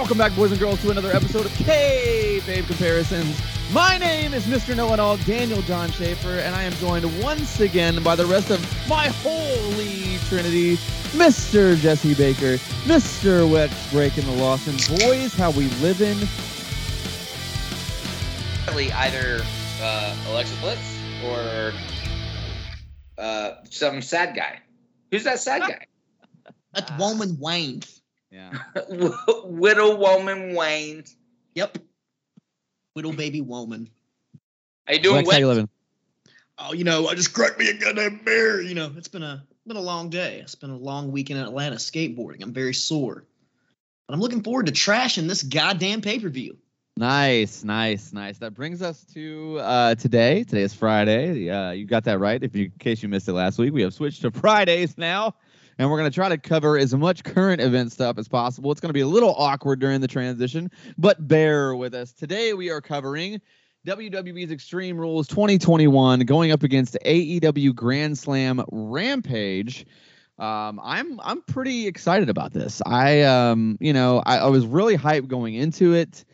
Welcome back, boys and girls, to another episode of Kayfabe Comparisons. My name is Mr. Know It All, Daniel John Schaefer, and I am joined once again by the rest of my holy trinity, Mr. Jesse Baker, Mr. Wet Breaking the Lawson. Boys, how we living? Either uh, Alexa Bliss or uh, some sad guy. Who's that sad guy? That's Woman Wayne. Yeah. Widow woman Wayne. Yep. Little baby woman. How you doing, Lex, how you Wet? living? Oh, you know, I just cracked me a goddamn beer. You know, it's been a been a long day. It's been a long week in Atlanta skateboarding. I'm very sore. But I'm looking forward to trashing this goddamn pay-per-view. Nice, nice, nice. That brings us to uh, today. Today is Friday. Uh, you got that right. If you, in case you missed it last week, we have switched to Fridays now, and we're going to try to cover as much current event stuff as possible. It's going to be a little awkward during the transition, but bear with us. Today we are covering WWE's Extreme Rules 2021 going up against AEW Grand Slam Rampage. Um, I'm I'm pretty excited about this. I um, you know, I, I was really hyped going into it.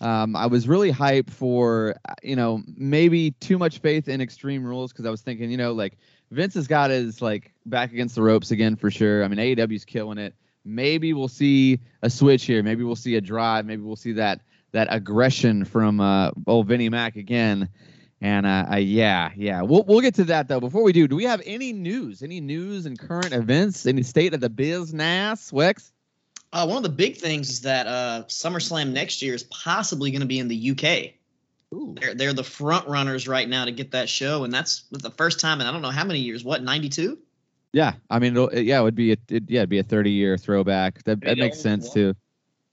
Um, I was really hyped for, you know, maybe too much faith in Extreme Rules because I was thinking, you know, like Vince has got his like back against the ropes again for sure. I mean, AEW's killing it. Maybe we'll see a switch here. Maybe we'll see a drive. Maybe we'll see that that aggression from uh, old Vinnie Mac again. And uh, uh, yeah, yeah, we'll we'll get to that though. Before we do, do we have any news? Any news and current events? Any state of the business? Wex? Uh, one of the big things is that uh, SummerSlam next year is possibly going to be in the UK. Ooh. They're they're the front runners right now to get that show, and that's the first time in I don't know how many years. What 92? Yeah, I mean, it'll, yeah, it would be a, it, yeah, it'd be a 30 year throwback. That, that makes sense one. too.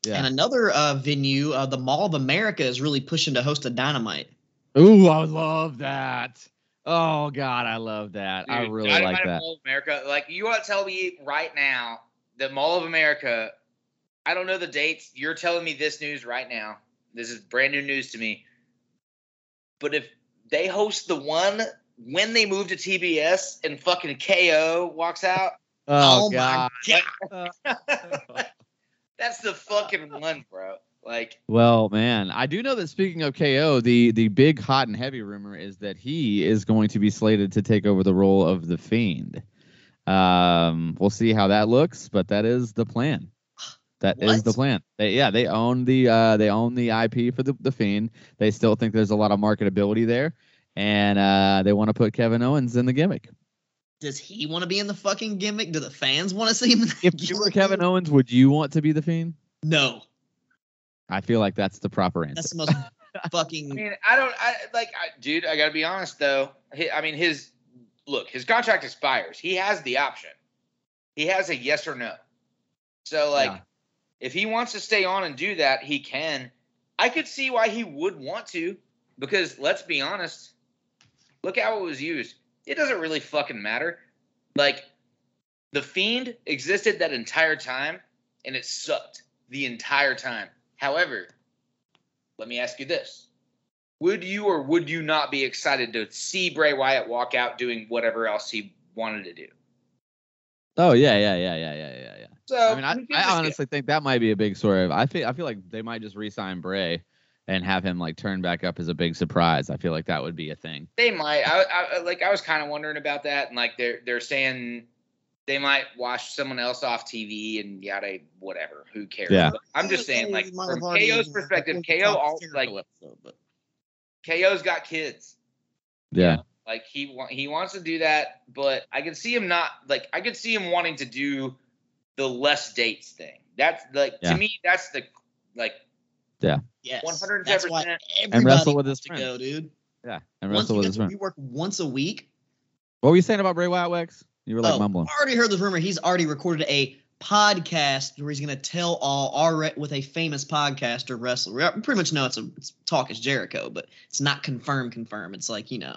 Yeah. And another uh, venue, uh, the Mall of America, is really pushing to host a Dynamite. Ooh, I love that. Oh God, I love that. I really Dynamite like at that. Mall of America. Like you want to tell me right now the Mall of America. I don't know the dates. You're telling me this news right now. This is brand new news to me. But if they host the one when they move to TBS and fucking KO walks out, Oh, my God. god! that's the fucking one, bro. Like Well, man, I do know that speaking of KO, the the big hot and heavy rumor is that he is going to be slated to take over the role of the Fiend. Um, we'll see how that looks, but that is the plan. That is What? the plan. They yeah, they own the uh they own the IP for the, the Fiend. They still think there's a lot of marketability there. And uh they want to put Kevin Owens in the gimmick. Does he want to be in the fucking gimmick? Do the fans want to see him? In the If you were? Kevin Owens, would you want to be the Fiend? no, I feel like that's the proper answer. that's the most fucking. I fucking. mean, I don't, I like, I, dude. I gotta be honest though. He, I mean, his look, his contract expires. He has the option. He has a yes or no. So like, Yeah. If he wants to stay on and do that, he can. I could see why he would want to, because let's be honest. Look how it was used. It doesn't really fucking matter. Like, the fiend existed that entire time, and it sucked the entire time. However, let me ask you this. Would you or would you not be excited to see Bray Wyatt walk out doing whatever else he wanted to do? Oh yeah, yeah, yeah, yeah, yeah, yeah, yeah. So I mean, I, who gives a I shit? honestly think that might be a big story. I feel I feel like they might just re-sign Bray and have him like turn back up as a big surprise. I feel like that would be a thing. they might. I, I like. I was kind of wondering about that, and like they're they're saying they might wash someone else off TV and yada whatever. Who cares? Yeah. But I'm just saying, like from KO's perspective, KO it's all like episode, but- KO's got kids. Yeah. Like he wa- he wants to do that, but I can see him not like I could see him wanting to do the less dates thing. That's like Yeah. to me that's the like yeah, Yes, 110%. That's And wrestle with wants his to friends. go, dude. Yeah. And wrestle you with get his to friend. we work once a week. What were you saying about Bray Wyatt, Wex? You were like oh, mumbling. I already heard this rumor. He's already recorded a podcast where he's going to tell all our re- with a famous podcaster wrestler. We pretty much know it's a it's talk is Jericho, but it's not confirmed. confirm. It's like you know.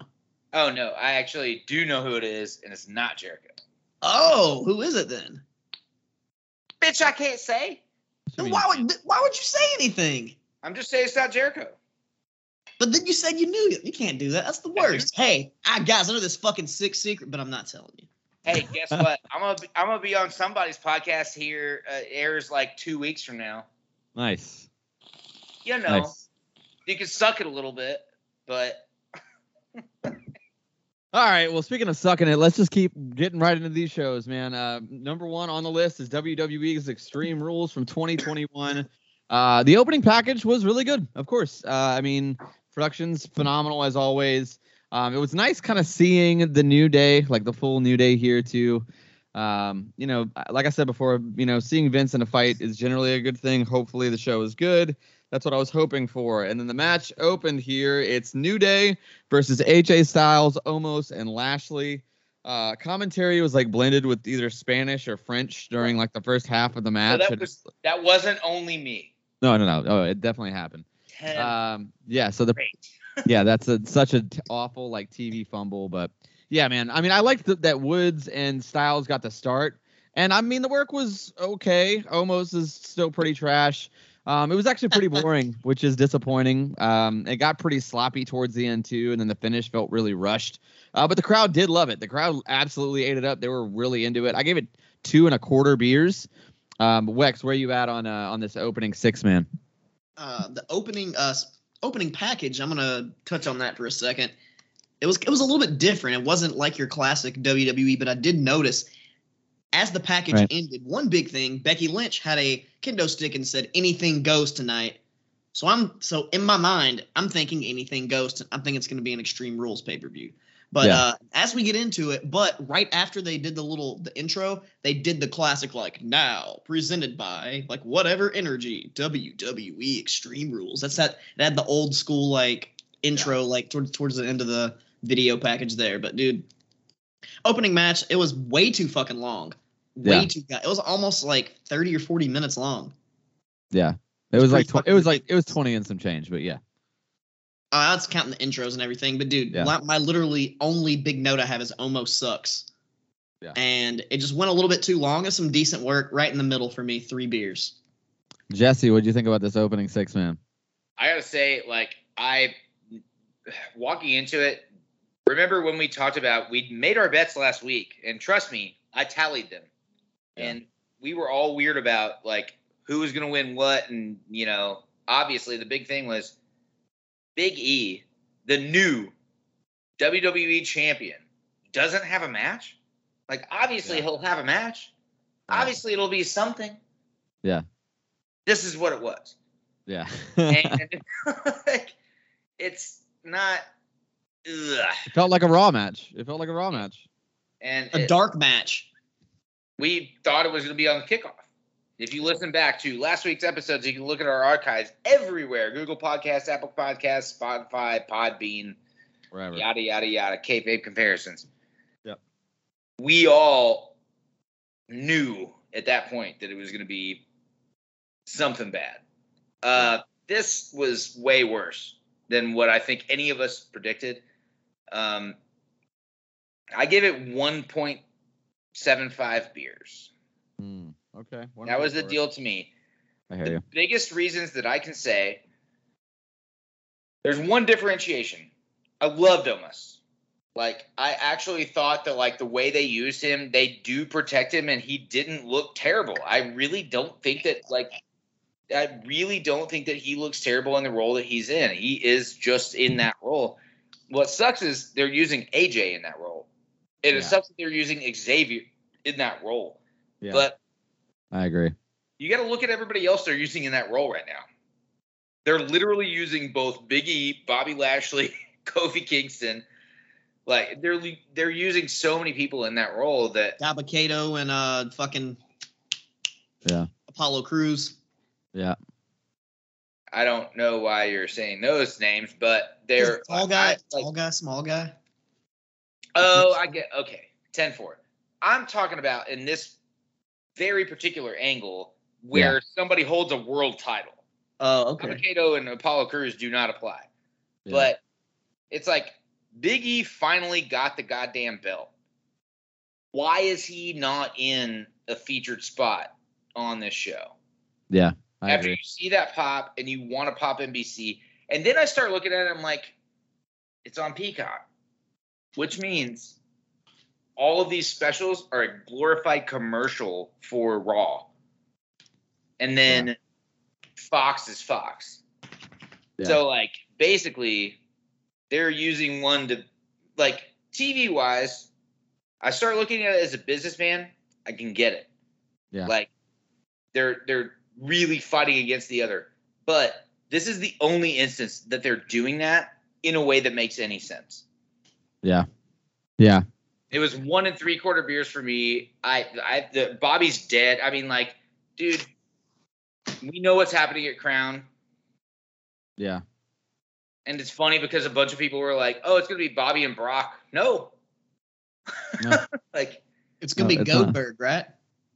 oh no, I actually do know who it is, and it's not Jericho. Oh, who is it then? Bitch, I can't say. What Then why would why would you say anything? I'm just saying it's not Jericho. But then you said you knew it. You can't do that. That's the worst. hey, I guys, I know this fucking sick secret, but I'm not telling you. Hey, guess what? I'm gonna be, I'm gonna be on somebody's podcast here. Uh, airs like two weeks from now. Nice. You know, Nice. you can suck it a little bit, but All right. Well, speaking of sucking it, let's just keep getting right into these shows, man. Uh, number one on the list is WWE's Extreme Rules from 2021. Uh, the opening package was really good, of course. Uh, I mean, production's phenomenal as always. Um, it was nice kind of seeing the New Day, like the full New Day here too. Um, you know, like I said before, you know, seeing Vince in a fight is generally a good thing. Hopefully, the show is good. That's what I was hoping for. And then the match opened here. It's New Day versus AJ Styles, Omos, and Lashley. Uh, commentary was like blended with either Spanish or French during like the first half of the match. that was that wasn't only me. no, no, no. Oh, it definitely happened. Ten Um, yeah. So the yeah, that's a, such a t- awful like TV fumble, but yeah, man. I mean, I liked th- that Woods and Styles got the start, and I mean the work was okay. Omos is still pretty trash. Um, it was actually pretty boring, which is disappointing. Um, it got pretty sloppy towards the end too, and then the finish felt really rushed. Uh, but the crowd did love it. The crowd absolutely ate it up. They were really into it. I gave it two and a quarter beers. Um, Wex, where you at on uh, on this opening six man? uh, the opening uh opening package. I'm gonna touch on that for a second. It was it was a little bit different. It wasn't like your classic WWE, but I did notice as the package Right. ended, one big thing. Becky Lynch had a kendo stick and said, "Anything goes tonight." So I'm so in my mind, I'm thinking anything goes. To, I'm thinking it's going to be an Extreme Rules pay per view. But Yeah. uh, as we get into it, but right after they did the little the intro, they did the classic like now presented by like whatever energy WWE Extreme Rules. That's that that had the old school like intro like towards towards the end of the video package there. But dude, opening match it was way too fucking long, way Yeah. too. It was Omos like thirty or forty minutes long. Yeah, it It's was like tw- it was like it was twenty and some change, but yeah. Uh, that's counting the intros and everything. But dude, Yeah. my, my literally only big note I have is almost sucks. Yeah. And it just went a little bit too long. It's some decent work right in the middle for me. Three beers. Jesse, what do you think about this opening six man? I gotta say, like I walking into it. Remember when we talked about we made our bets last week, and trust me, I tallied them, Yeah. and we were all weird about like who was gonna win what, and you know, obviously the big thing was Big E, the new WWE champion, doesn't have a match. Like obviously Yeah. he'll have a match. Yeah. Obviously it'll be something. Yeah. This is what it was Yeah. and like, it's not. Ugh. it felt like a raw match. It felt like a raw match. And A it- dark match. We thought it was going to be on the kickoff. If you listen back to last week's episodes, you can look at our archives everywhere: Google Podcasts, Apple Podcasts, Spotify, Podbean, Wherever. yada yada yada. Kayfabe comparisons. Yep. We all knew at that point that it was going to be something bad. Uh, this was way worse than what I think any of us predicted. Um, I give it 1.75 beers. Hmm, okay. That was the deal to me. I hear The you. biggest reasons that I can say there's one differentiation. I loved Omos. Like I actually thought that like the way they used him, they do protect him and he didn't look terrible. I really don't think that like I really don't think that he looks terrible in the role that he's in. He is just in that role. What sucks is they're using AJ in that role. And it Yeah. sucks that they're using Xavier in that role. Yeah, But I agree. you got to look at everybody else they're using in that role right now. They're literally using both Big E, Bobby Lashley, Kofi Kingston. Like they're they're using so many people in that role that Dabba-Kato and uh fucking Yeah. Apollo Crews. Yeah. I don't know why you're saying those names, but they're tall guy, I- like, tall guy, small guy. Oh, I get okay, ten four. I'm talking about in this very particular angle where somebody holds a world title. Oh, okay. Kato and Apollo Crews do not apply. Yeah. But it's like Big E finally got the goddamn belt. Why is he not in a featured spot on this show? yeah, I After agree. you see that pop and you want to pop NBC, and then I start looking at it, I'm like, it's on Peacock, which means all of these specials are a glorified commercial for Raw. And then Fox is Fox. Yeah. So like basically, they're using one to like TV wise. I start looking at it as a businessman. I can get it. Yeah. Like they're they're really fighting against the other, but this is the only instance that they're doing that in a way that makes any sense. Yeah. Yeah. It was one and three quarter beers for me. I, I, the Bobby's dead. I mean, like, dude, we know what's happening at Crown, Yeah. and it's funny because a bunch of people were like, "Oh, it's gonna be Bobby and Brock." No, No. like It's gonna No, be it's not. Goldberg, right?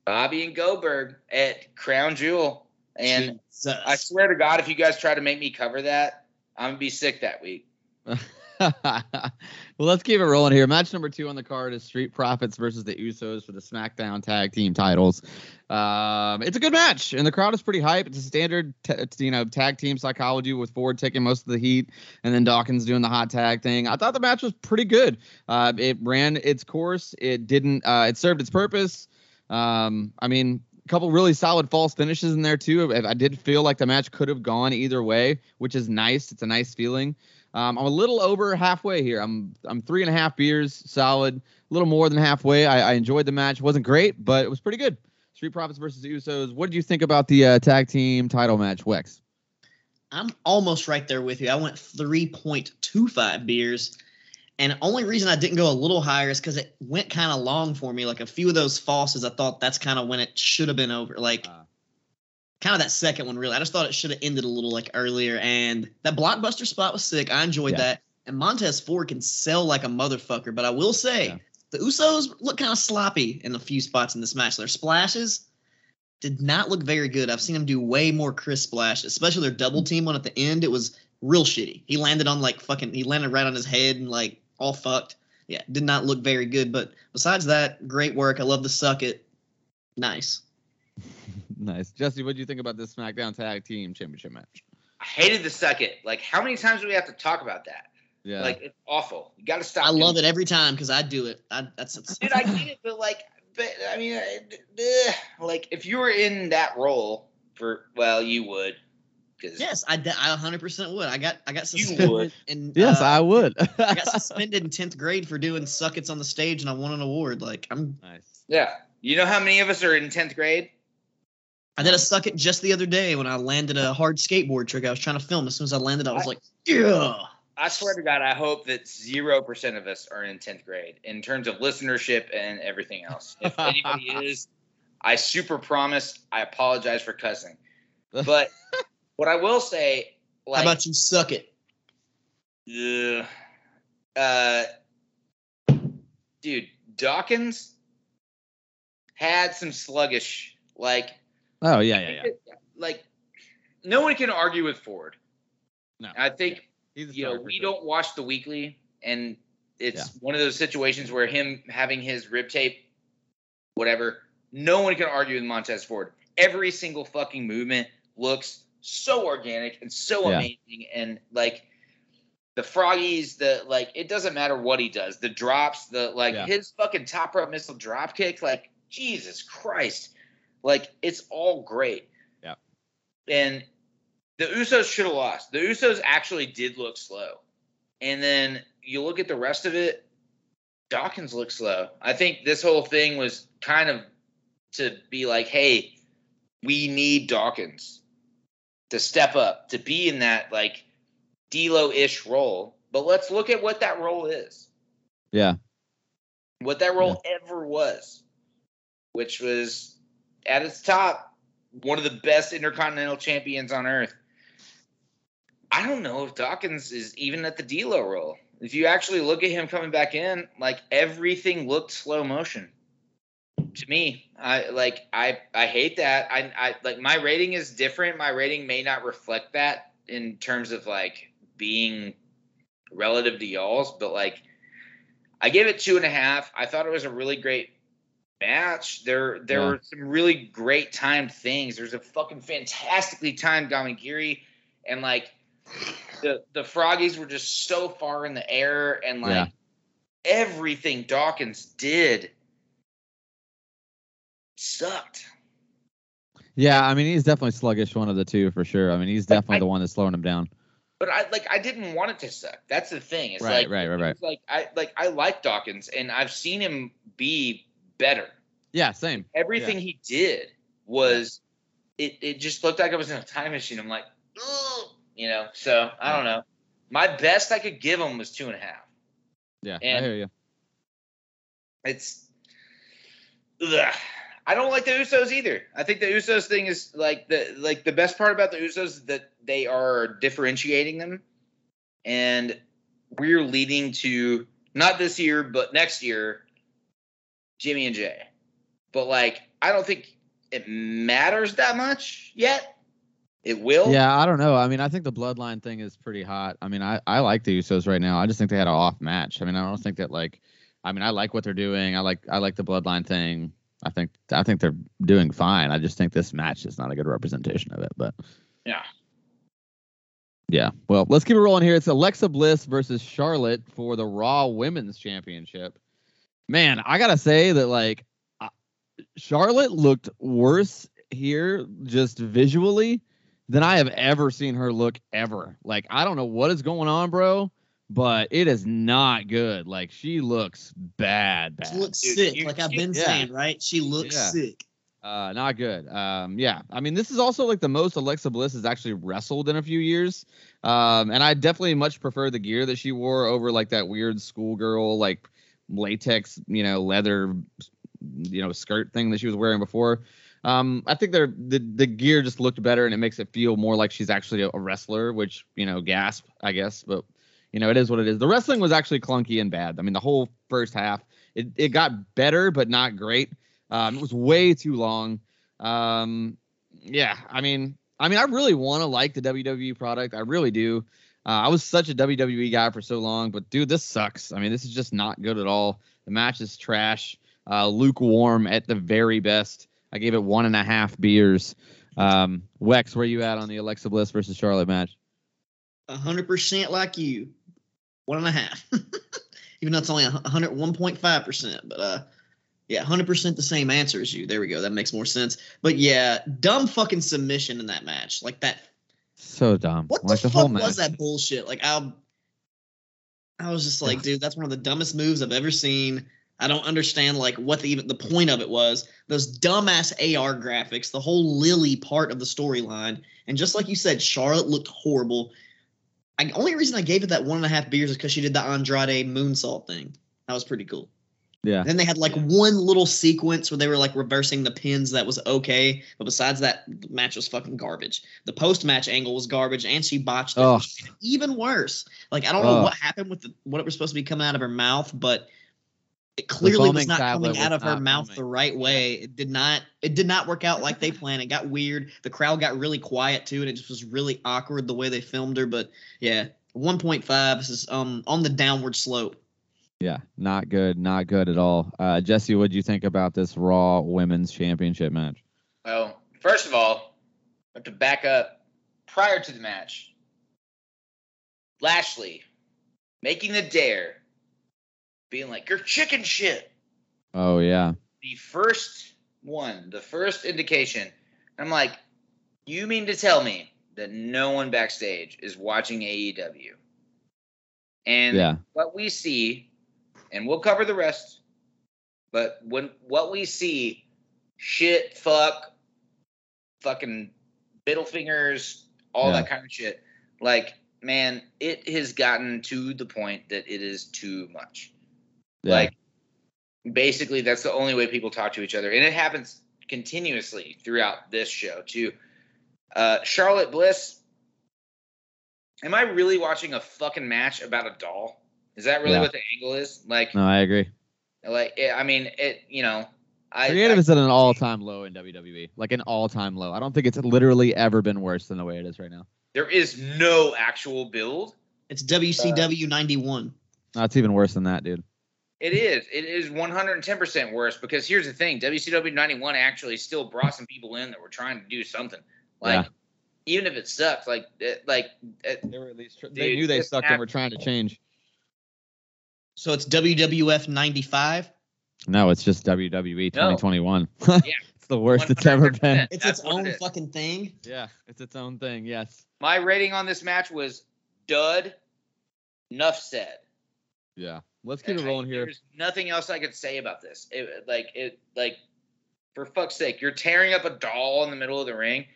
Bobby and Goldberg at Crown Jewel, and Jesus. I swear to God, if you guys try to make me cover that, I'm gonna be sick that week. well, let's keep it rolling here. Match number two on the card is Street Profits versus the Usos for the SmackDown Tag Team titles. Um, it's a good match, and the crowd is pretty hype. It's a standard, t- you know, tag team psychology with Ford taking most of the heat, and then Dawkins doing the hot tag thing. I thought the match was pretty good. Uh, it ran its course. It didn't. Uh, it served its purpose. Um, I mean, a couple really solid false finishes in there too. I did feel like the match could have gone either way, which is nice. It's a nice feeling. Um, I'm a little over halfway here. I'm I'm three and a half beers solid, a little more than halfway. I, I enjoyed the match. wasn't great, but it was pretty good. Street Profits versus Usos. What did you think about the uh, tag team title match, Wex? I'm almost right there with you. I went 3.25 beers. And the only reason I didn't go a little higher is because it went kind of long for me. Like a few of those falses, I thought that's kind of when it should have been over. Like Uh. Kind of that second one, really. I just thought it should have ended a little like earlier. And that blockbuster spot was sick. I enjoyed Yeah. that. And Montez Ford can sell like a motherfucker. But I will say, Yeah. the Usos look kind of sloppy in a few spots in this match. Their splashes did not look very good. I've seen them do way more crisp splashes, especially their double team one at the end. It was real shitty. He landed on like fucking. He landed right on his head and like all fucked. Yeah, did not look very good. But besides that, great work. I love the suck it. Nice. Nice, Jesse. What do you think about this SmackDown Tag Team Championship match? I hated the second. Like, how many times do we have to talk about that? Yeah, Like, it's awful. You got to stop. I doing love it every time because I do it. I, that's dude. I get it, but like, but I mean, uh, eh, like if you were in that role for, well, you would, because yes, I, de- I 100% would. I got I got You suspended would. and yes, uh, I would. I got suspended in 10th grade for doing suckets on the stage and I won an award. Like I'm nice. yeah. You know how many of us are in tenth grade? I did a suck it just the other day when I landed a hard skateboard trick. I was trying to film. As soon as I landed, I was I- like, yeah. I swear to God, I hope that zero percent of us are in tenth grade in terms of listenership and everything else. If anybody is, I super promise. I apologize for cussing, but what I will say, like, How about you suck it? Ugh. Uh, dude, Dawkins had some sluggish, like, Oh yeah, yeah, yeah. like, no one can argue with Ford. No. I think a you know we sure. don't watch the weekly, and it's one of those situations where him having his rib tape, whatever, no one can argue with Montez Ford. Every single fucking movement looks so organic and so Yeah. amazing, and like the froggies, the like, it doesn't matter what he does, the drops, the like Yeah. his fucking top rope missile drop kick, like Jesus Christ, like it's all great. Yeah. and the Usos should have lost. The Usos actually did look slow. And then you look at the rest of it, Dawkins looks slow. I think this whole thing was kind of to be like, hey, we need Dawkins to step up, to be in that like D'Lo ish role. But let's look at what that role is, Yeah, what that role ever was, which was at its top, one of the best intercontinental champions on earth. I don't know if Dawkins is even at the D'Lo role. If you actually look at him coming back in, like everything looked slow motion. To me, I like I I hate that. I I like my rating is different. My rating may not reflect that in terms of like being relative to y'all's, but like I gave it two and a half. I thought it was a really great match. There there Yeah. were some really great timed things. There's a fucking fantastically timed Gamengiri and like the the froggies were just so far in the air and like Yeah. everything Dawkins did sucked. Yeah, I mean he's definitely sluggish, one of the two for sure. I mean he's definitely I- the one that's slowing him down. But I like I didn't want it to suck. That's the thing. It's Right, like right, right, right. it's Like I like I like Dawkins and I've seen him be better. Yeah, same. Everything he did was it it just looked like I was in a time machine. I'm like, "Ugh," you know, so I don't know. My best I could give him was two and a half. Yeah, I And- hear you. It's ugh. I don't like the Usos either. I think the Usos thing is like the like the best part about the Usos is that they are differentiating them, and we're leading to not this year but next year, Jimmy and Jay. But like, I don't think it matters that much yet. It will. Yeah, I don't know. I mean, I think the bloodline thing is pretty hot. I mean, I, I like the Usos right now. I just think they had an off match. I mean, I don't think that like I mean, I like what they're doing. I like I like the bloodline thing. I think I think they're doing fine. I just think this match is not a good representation of it. But Yeah. Yeah. Well, let's keep it rolling here. It's Alexa Bliss versus Charlotte for the Raw Women's Championship. Man, I gotta say that like Charlotte looked worse here just visually than I have ever seen her look ever. Like I don't know what is going on, bro, but it is not good. Like she looks bad, bad. She looks Dude, sick, you- like I've been Yeah. saying, right? She looks Yeah. sick. Uh, not good. Um, yeah. I mean, this is also like the most Alexa Bliss has actually wrestled in a few years. Um, and I definitely much prefer the gear that she wore over like that weird schoolgirl like latex, you know, leather, you know, skirt thing that she was wearing before. Um, I think the the gear just looked better and it makes it feel more like she's actually a, a wrestler, which you know, gasp, I guess, but you know, it is what it is. The wrestling was actually clunky and bad. I mean, the whole first half, it it got better but not great. Um, it was way too long. Um, yeah, I mean, I mean, I really want to like the WWE product. I really do. Uh, I was such a WWE guy for so long, but dude, this sucks. I mean, this is just not good at all. The match is trash, uh, lukewarm at the very best. I gave it one and a half beers. Um, Wex, where you at on the Alexa Bliss versus Charlotte match? hundred percent like you. One and a half. Even though it's only hundred one point five percent, but uh yeah, hundred percent the same answer as you. There we go. That makes more sense. But yeah, dumb fucking submission in that match. Like that So dumb. what like the, the, fuck was that bullshit? Like I I was just like, dude, that's one of the dumbest moves I've ever seen. I don't understand like what the even the point of it was. Those dumbass AR graphics, the whole Lily part of the storyline, and just like you said, Charlotte looked horrible. I only reason I gave it that one and a half beers is because she did the Andrade moonsault thing. That was pretty cool. Yeah. Then they had like one little sequence where they were like reversing the pins that was okay, but besides that, the match was fucking garbage. The post match angle was garbage, and she botched it. Ugh. which made it Even worse. Like I don't know what happened with the, what it was supposed to be coming out of her mouth, but it clearly was not coming out of her mouth the right way. It did not. It did not work out like they planned. It got weird. The crowd got really quiet too, and it just was really awkward the way they filmed her. But yeah, 1.5 this is um on the downward slope. Yeah, not good, not good at all. Uh, Jesse, what do you think about this Raw Women's Championship match? Well, first of all, I have to back up prior to the match. Lashley making the dare, being like, You're chicken shit. Oh yeah, The first one, the first indication. I'm like, You mean to tell me that no one backstage is watching AEW? And yeah, what we see, and we'll cover the rest, but when what we see, shit, fuck, fucking middle fingers, all Yeah. that kind of shit. Like, man, it has gotten to the point that it is too much. yeah. Like, basically, that's the only way people talk to each other, and it happens continuously throughout this show too. Uh, Charlotte Bliss. Am I really watching a fucking match about a doll? Is that really Yeah. what the angle is? Like, no, I agree. like it, I mean, it. You know, I, Creative I is at an all-time low in WWE, like an all-time low. I don't think it's literally ever been worse than the way it is right now. there is no actual build. It's WCW uh, 91. No, it's even worse than that, dude. It is. It is 110% worse because here's the thing: WCW 91 actually still brought some people in that were trying to do something. Like, Yeah. even if it sucks, like, it, like it, They were at least they Dude, knew they sucked match- and were trying to change. So it's WWF 95. No, it's just WWE No. 2021. Yeah. It's the worst it's ever been. It's That's its own it is. fucking thing. Yeah, it's its own thing. Yes. My rating on this match was dud. Enough said. Yeah. Let's keep it I- rolling here. There's nothing else I could say about this. It, like it, like for fuck's sake, you're tearing up a doll in the middle of the ring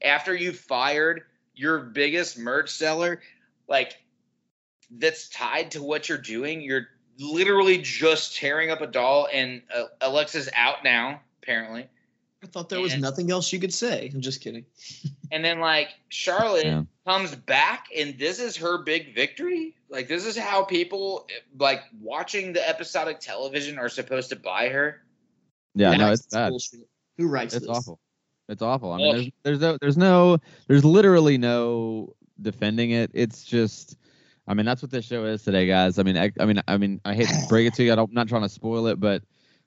after you fired your biggest merch seller. Like that's tied to what you're doing. You're literally just tearing up a doll, and uh, Alexa's out now apparently. I thought there was nothing else you could say. I'm just kidding. And then like Charlotte Yeah. comes back and this is her big victory. Like this is how people like watching the episodic television are supposed to buy her. Yeah, no, That's it's bad. bullshit. Who writes It's this? awful. It's awful. I mean, there's there's no there's no there's literally no defending it. It's just, I mean, that's what this show is today, guys. I mean, I, I mean, I mean, I hate to break it to you. I I'm not trying to spoil it, but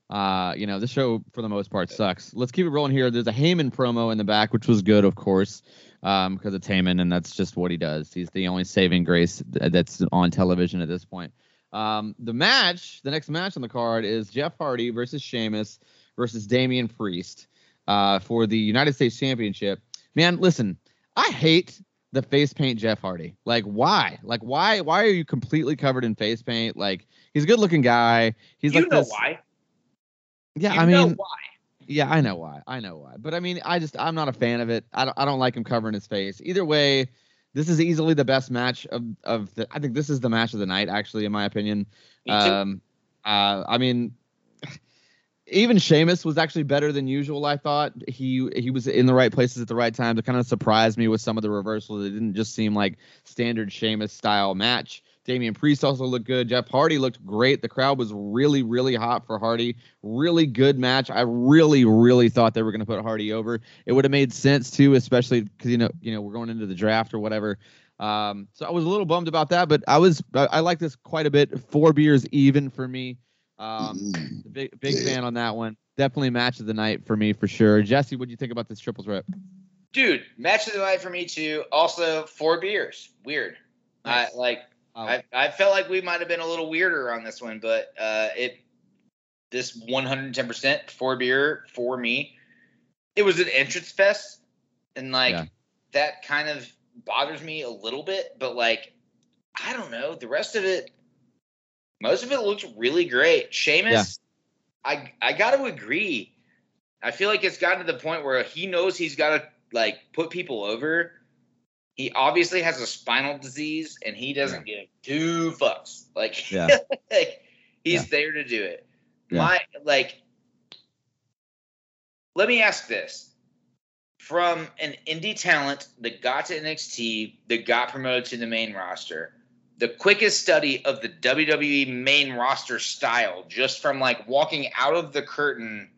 uh, you know, this show for the most part sucks. Let's keep it rolling here. There's a Heyman promo in the back, which was good, of course, um, because it's Heyman, and that's just what he does. He's the only saving grace th- that's on television at this point. Um, the match, the next match on the card is Jeff Hardy versus Sheamus versus Damian Priest uh, for the United States Championship. Man, listen, I hate the face paint Jeff Hardy. Like, why? Like, why? Why are you completely covered in face paint? Like, he's a good looking guy. He's like, Do you like know this. why? Yeah, you I know mean, why? yeah, I know why. I know why. But I mean, I just I'm not a fan of it. I don't I don't like him covering his face. Either way, this is easily the best match of of the. I think this is the match of the night, actually, in my opinion. Me too. Um, uh, I mean, even Sheamus was actually better than usual. I thought he he was in the right places at the right time. It kind of surprised me with some of the reversals. It didn't just seem like standard Sheamus style match. Damian Priest also looked good. Jeff Hardy looked great. The crowd was really, really hot for Hardy. Really good match. I really, really thought they were going to put Hardy over. It would have made sense too, especially because you know, you know, we're going into the draft or whatever. Um, so I was a little bummed about that, but I was I, I like this quite a bit. Four beers even for me. Um, big big fan on that one. Definitely match of the night for me for sure. Jesse, what do you think about this triple threat? Dude, match of the night for me too. Also, four beers. Weird. Nice. I like. Oh, I, I felt like we might have been a little weirder on this one, but uh, it this 110% four beer for me. It was an entrance fest, and like Yeah. that kind of bothers me a little bit. But like, I don't know. The rest of it, most of it looked really great. Sheamus, I I got to agree. I feel like it's gotten to the point where he knows he's got to like put people over. He obviously has a spinal disease, and he doesn't give two fucks. Like, Yeah. like he's Yeah. there to do it. Yeah. My like, let me ask this: from an indie talent that got to NXT, that got promoted to the main roster, the quickest study of the WWE main roster style, just from like walking out of the curtain,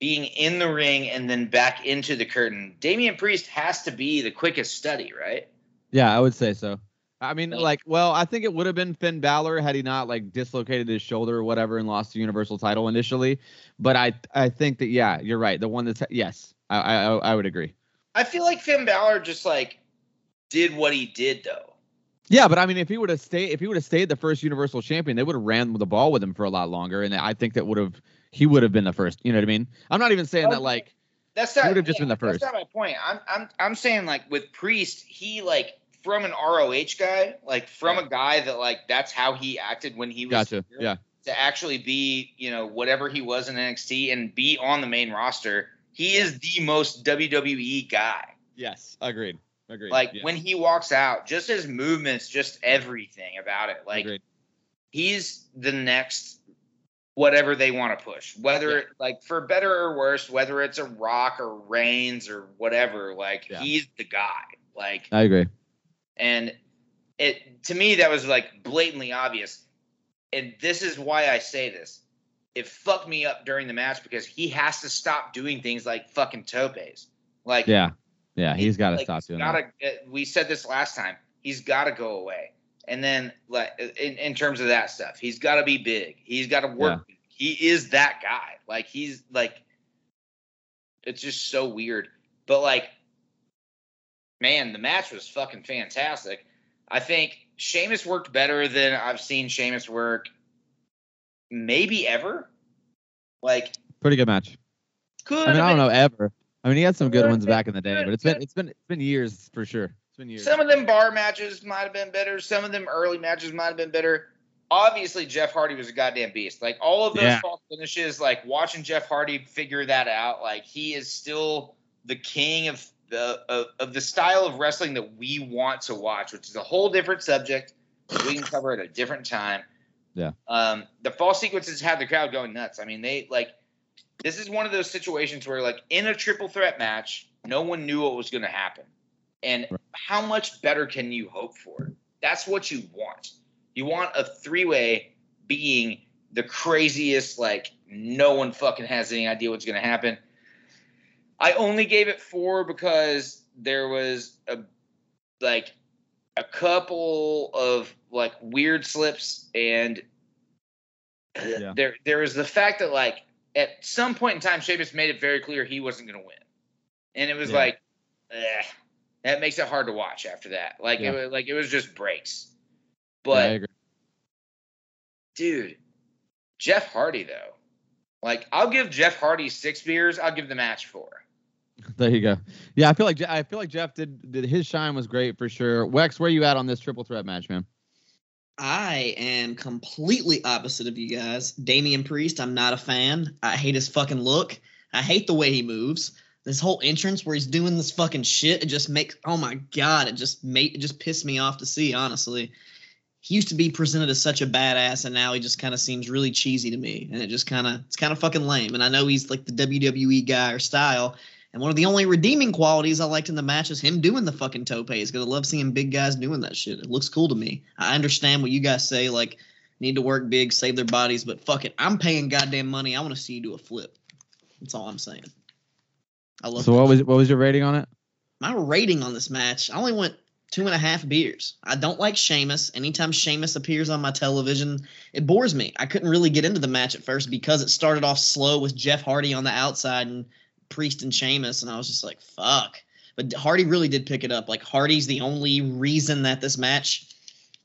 being in the ring, and then back into the curtain. Damian Priest has to be the quickest study, right? Yeah, I would say so. I mean, like, well, I think it would have been Finn Balor had he not like dislocated his shoulder or whatever and lost the Universal title initially. But I, I think that yeah, you're right. The one that's yes, I, I, I would agree. I feel like Finn Balor just like did what he did though. Yeah, but I mean, if he would have stayed, if he would have stayed the first Universal Champion, they would have ran the ball with him for a lot longer, and I think that would have he would have been the first. You know what I mean? I'm not even saying that like That's not. He would've just been the first. That's not my point. I'm I'm I'm saying like with Priest, he like from an ROH guy, like from a guy that like that's how he acted when he was gotcha. here, Yeah, to actually be you know whatever he was in NXT and be on the main roster. He is the most WWE guy. yes, agreed, agreed. Like yeah. when he walks out, just his movements, just everything about it. Like agreed. he's the next whatever they want to push whether Yeah. like for better or worse whether it's a rock or reigns or whatever like Yeah. he's the guy like I agree. and it to me that was like blatantly obvious and this is why i say this it fucked me up during the match because he has to stop doing things like fucking topes like Yeah, yeah, he's got to like, stop doing gotta, that. We said this last time. He's got to go away. And then, like in, in terms of that stuff, he's got to be big. He's got to work. big. He is that guy. Like he's like, it's just so weird. But like, man, the match was fucking fantastic. I think Sheamus worked better than I've seen Sheamus work, maybe ever. Like Pretty good match. Could I mean, I don't know ever. I mean, he had some good Good, ones back in the day, but it's been it's been it's been years for sure. It's been years. Some of them bar matches might have been better. Some of them early matches might have been better. Obviously, Jeff Hardy was a goddamn beast. Like all of those Yeah. finishes, like watching Jeff Hardy figure that out, like he is still the king of the of, of the style of wrestling that we want to watch, which is a whole different subject. We can cover at a different time. Yeah. Um, the fall sequences had the crowd going nuts. I mean, they like this is one of those situations where like in a triple threat match, no one knew what was going to happen. And Right. how much better can you hope for? That's what you want. You want a three-way being the craziest like no one fucking has any idea what's going to happen. I only gave it 4 because there was a like a couple of like weird slips and Yeah. there there was the fact that like at some point in time Sheamus made it very clear he wasn't going to win. And it was Yeah. like eh, that makes it hard to watch after that. Like Yeah. it was like it was just breaks. Yeah, But agree. dude, Jeff Hardy though. Like I'll give Jeff Hardy 6 beers, I'll give the match 4. There you go. Yeah, I feel like I feel like Jeff did, did his shine was great for sure. Wex, where you at on this triple threat match, man? I am completely opposite of you guys. Damian Priest, I'm not a fan. I hate his fucking look. I hate the way he moves. This whole entrance where he's doing this fucking shit, it just makes oh my god, it just made it just pissed me off to see, honestly. He used to be presented as such a badass, and now he just kind of seems really cheesy to me. And it just kind of it's kind of fucking lame. And I know he's like the WWE guy or style. And one of the only redeeming qualities I liked in the match is him doing the fucking topes because I love seeing big guys doing that shit. It looks cool to me. I understand what you guys say, like need to work big, save their bodies, but fuck it, I'm paying goddamn money. I want to see you do a flip. That's all I'm saying. I love. So that what was what was your rating on it? my rating on this match? I only went two and a half beers. I don't like Sheamus. Anytime Sheamus appears on my television, it bores me. I couldn't really get into the match at first because it started off slow with Jeff Hardy on the outside and Priest and Sheamus, and I was just like, fuck. But Hardy really did pick it up. Like Hardy's the only reason that this match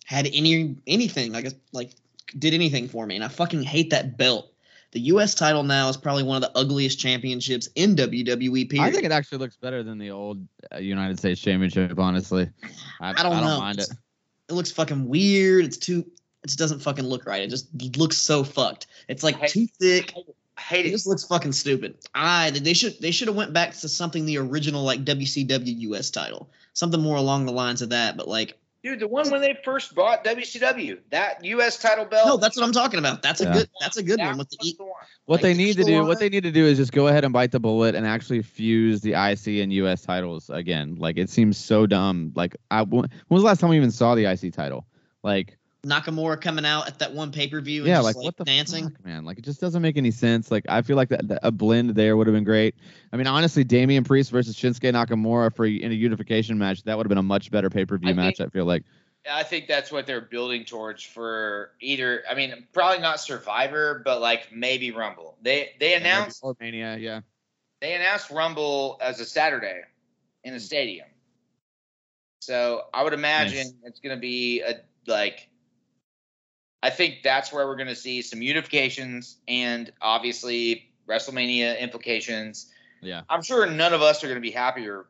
had any anything like like did anything for me, and I fucking hate that belt. The U.S. title now is probably one of the ugliest championships in WWE. Period. I think it actually looks better than the old uh, United States Championship. Honestly, I, I don't I don't know. mind it. it looks fucking weird. It's too. It just doesn't fucking look right. It just looks so fucked. It's like Hey, too thick. I hate It it. just looks fucking stupid. I they should they should have went back to something the original like WCW US title, something more along the lines of that. But like, Dude, the one when they first bought WCW, that US title belt. no, that's what I'm talking about. That's Yeah. a good that's a good that one with the e- the one. What Like, they need to do, sure. what they need to do is just go ahead and bite the bullet and actually fuse the IC and US titles again. Like it seems so dumb. Like I, when was the last time we even saw the IC title? Like Nakamura coming out at that one pay per view. yeah, just, like, like, what the dancing. fuck, man? Like it just doesn't make any sense. Like I feel like that, that- a blend there would have been great. I mean, honestly, Damian Priest versus Shinsuke Nakamura for in a unification match that would have been a much better pay per view I match. I feel like. I think that's what they're building towards for either. I mean, probably not Survivor, but like maybe Rumble. They they announced or Mania, yeah. they announced Rumble as a Saturday in a hmm. stadium. So I would imagine Nice. it's going to be a like. I think that's where we're going to see some unifications and obviously WrestleMania implications. Yeah. I'm sure none of us are going to be happier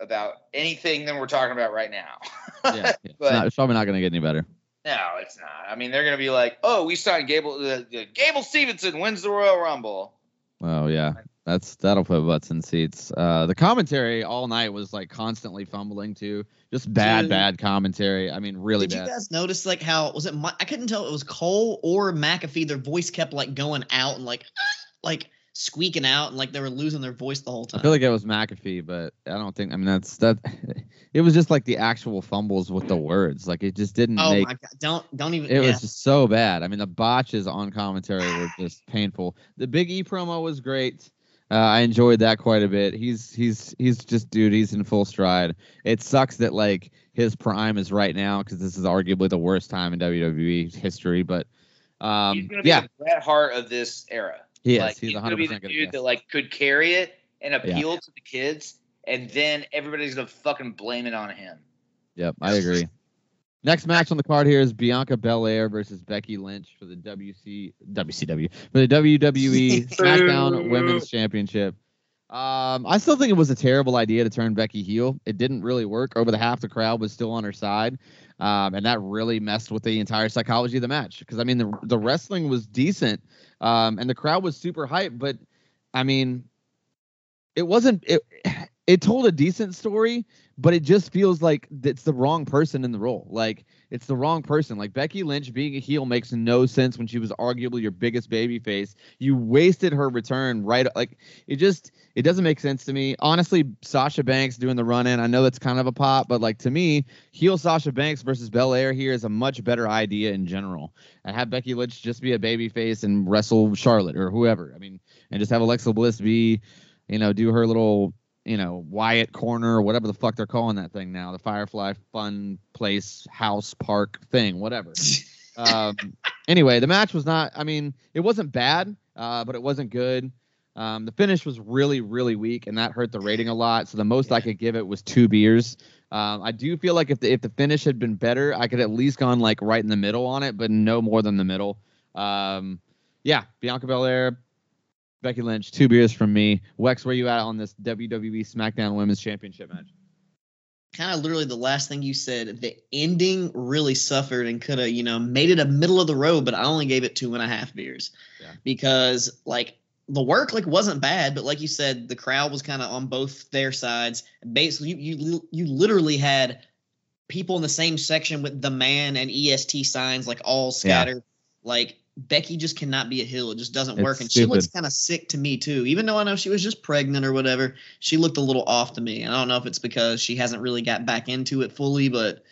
about anything than we're talking about right now. Yeah, yeah. It's, not, it's probably not going to get any better. No, it's not. I mean, they're going to be like, "Oh, we signed Gable. Uh, Gable Stevenson wins the Royal Rumble." Oh yeah, that's that'll put butts in seats. Uh, the commentary all night was like constantly fumbling too, just bad, Dude. bad commentary. I mean, really bad. Did bad. you guys notice like how was it? Mi- I couldn't tell if it was Cole or McAfee. Their voice kept like going out and like like squeaking out and like they were losing their voice the whole time. I feel like it was McAfee, but I don't think. I mean, that's that. It was just like the actual fumbles with the words. Like it just didn't oh make. my god! Don't don't even. It yeah. was just so bad. I mean, the botches on commentary were just painful. The Big E promo was great. Uh, I enjoyed that quite a bit. He's he's he's just dude. He's in full stride. It sucks that like his prime is right now because this is arguably the worst time in WWE history. But He's um, going to be yeah, the Bret Hart of this era. he is. like, he's he's 100 going to be the dude that like could carry it and appeal to the kids, and then everybody's going to fucking blame it on him. Yep, I agree. Next match on the card here is Bianca Belair versus Becky Lynch for the WC WCW for the WWE SmackDown Women's Championship. Um, I still think it was a terrible idea to turn Becky heel. It didn't really work. Over the half the crowd was still on her side, um, and that really messed with the entire psychology of the match. Because I mean, the the wrestling was decent, um, and the crowd was super hyped. But I mean, it wasn't. It it told a decent story, but it just feels like it's the wrong person in the role. Like it's the wrong person. Like Becky Lynch being a heel makes no sense when she was arguably your biggest baby face. You wasted her return right like it just it doesn't make sense to me. Honestly, Sasha Banks doing the run in, I know that's kind of a pop, but like to me, heel Sasha Banks versus Belair here is a much better idea in general. And have Becky Lynch just be a baby face and wrestle Charlotte or whoever. I mean, and just have Alexa Bliss be, you know, do her little you know, Wyatt Corner or whatever the fuck they're calling that thing now, the Firefly Fun Place House Park thing, whatever. um, anyway, the match was not. I mean, it wasn't bad, uh, but it wasn't good. Um, the finish was really, really weak, and that hurt the rating a lot. So the most I could give it was two beers. Um, I do feel like if the if the finish had been better, I could at least gone like right in the middle on it, but no more than the middle. Um, yeah, Bianca Belair, Becky Lynch, two beers from me. Wex, where you at on this WWE SmackDown Women's Championship match? Kind of literally the last thing you said. The ending really suffered and could have, you know, made it a middle of the road, but I only gave it two and a half beers Yeah. because like the work like wasn't bad, but like you said, the crowd was kind of on both their sides. Basically, you you you literally had people in the same section with the man and EST signs like all scattered. Like Becky just cannot be a heel. It just doesn't It's work. And she looks kind of sick to me too. Even though I know she was just pregnant or whatever, she looked a little off to me. And I don't know if it's because she hasn't really got back into it fully, but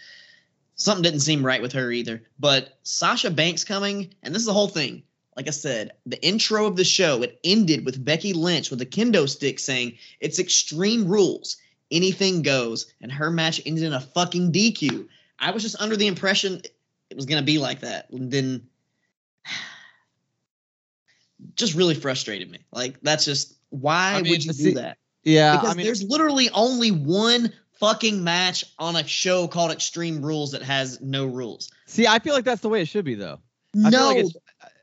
something didn't seem right with her either. But Sasha Banks coming, and this is the whole thing. Like I said, the intro of the show, it ended with Becky Lynch with a kendo stick saying, It's extreme rules. Anything goes. And her match ended in a fucking DQ. I was just under the impression it was going to be like that. And then just really frustrated me. Like, that's just why I mean, would you do that? Yeah, because I mean, there's literally only one fucking match on a show called Extreme Rules that has no rules. see, I feel like that's the way it should be, though. I feel No, like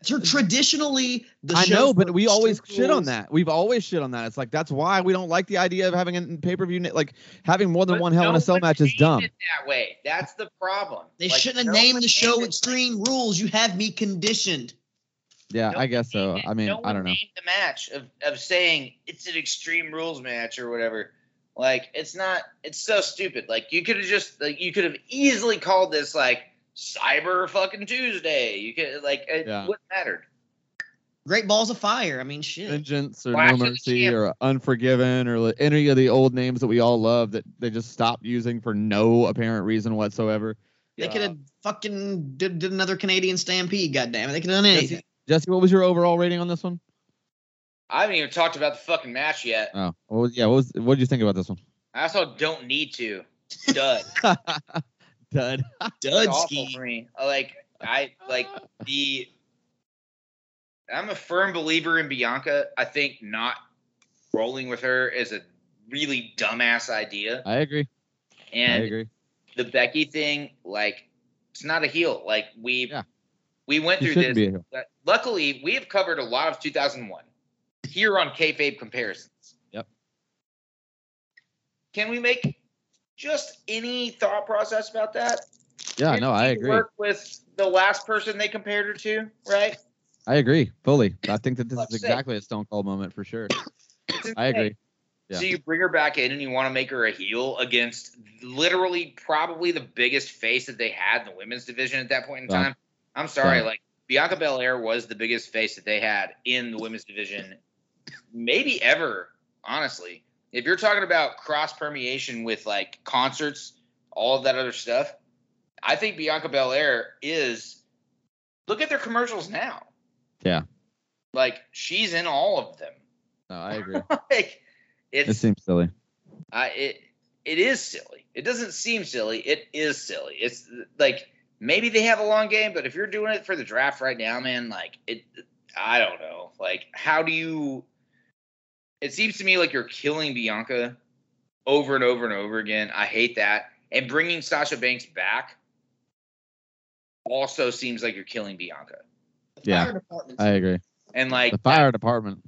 it's- tr- traditionally the I show know, but we always Extreme shit on that. We've always shit on that. It's like that's why we don't like the idea of having a pay per view. Like having more than But one Hell in a Cell match is dumb. That way. That's the problem. They Like, shouldn't have no named the show named it- Extreme Rules. You have me conditioned. Yeah, no I guess so. it- I mean, no I don't know. named The match of of saying it's an Extreme Rules match or whatever. Like it's not. It's so stupid. Like you could have just like you could have easily called this like Cyber fucking Tuesday. You could like it Yeah. wouldn't mattered. Great Balls of Fire. I mean, shit. Vengeance or Clash No Mercy or Unforgiven or any of the old names that we all love that they just stopped using for no apparent reason whatsoever. They Uh, could have fucking did, did another Canadian Stampede. Goddamn it, they could have done anything. Jesse, what was your overall rating on this one? I haven't even talked about the fucking match yet. Oh, what was, yeah. What was what did you think about this one? I also don't need to. Dud. Dud. It's awful Dudski. for me. Like I like the. I'm a firm believer in Bianca. I think not rolling with her is a really dumbass idea. I agree. And I agree. the Becky thing, like, it's not a heel. Like we Yeah. we went You through this. be a heel. but Luckily, we have covered a lot of 2001 here on kayfabe comparisons. Yep. Can we make just any thought process about that? Yeah, Didn't no, I agree. Work with the last person they compared her to, right? I agree fully. I think that this is exactly a Stone Cold moment for sure. I agree. Yeah. So you bring her back in and you want to make her a heel against literally probably the biggest face that they had in the women's division at that point in time. I'm sorry, Yeah. like Bianca Belair was the biggest face that they had in the women's division, maybe ever. Honestly, if you're talking about cross permeation with like concerts, all of that other stuff, I think Bianca Belair is. Look at their commercials now. Yeah. Like she's in all of them. No, I agree. like it seems silly. I it it is silly. It doesn't seem silly. It is silly. It's like maybe they have a long game, but if you're doing it for the draft right now, man, like it I don't know. Like how do you it seems to me like you're killing Bianca over and over and over again. I hate that. And bringing Sasha Banks back also seems like you're killing Bianca. Yeah, Fire I agree. And like The fire department.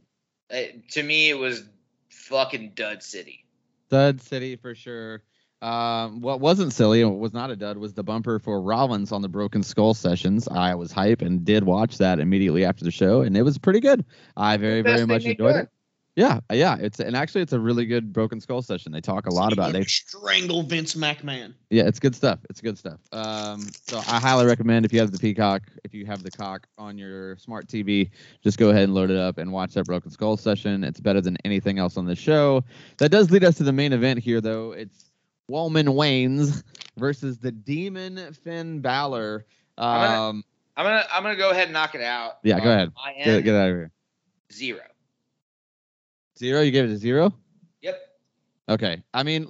uh, to me it was fucking dud city. Dud City for sure. Um, what wasn't silly and what was not a dud was the bumper for Rollins on the Broken Skull sessions. I was hype and did watch that immediately after the show, and it was pretty good. I very, very much enjoyed done. it. Yeah, yeah. It's and actually it's a really good Broken Skull session. They talk a lot about it. They strangle Vince McMahon. Yeah, it's good stuff. It's good stuff. Um, so I highly recommend if you have the Peacock, if you have the cock on your smart TV, just go ahead and load it up and watch that Broken Skull session. It's better than anything else on the show. That does lead us to the main event here, though. It's Roman Reigns versus the Demon Finn Balor. I'm gonna- Um, I'm gonna I'm gonna go ahead and knock it out. Yeah, go On ahead. My get, get out of here. zero. Zero. You gave it a zero. Yep. Okay. I mean,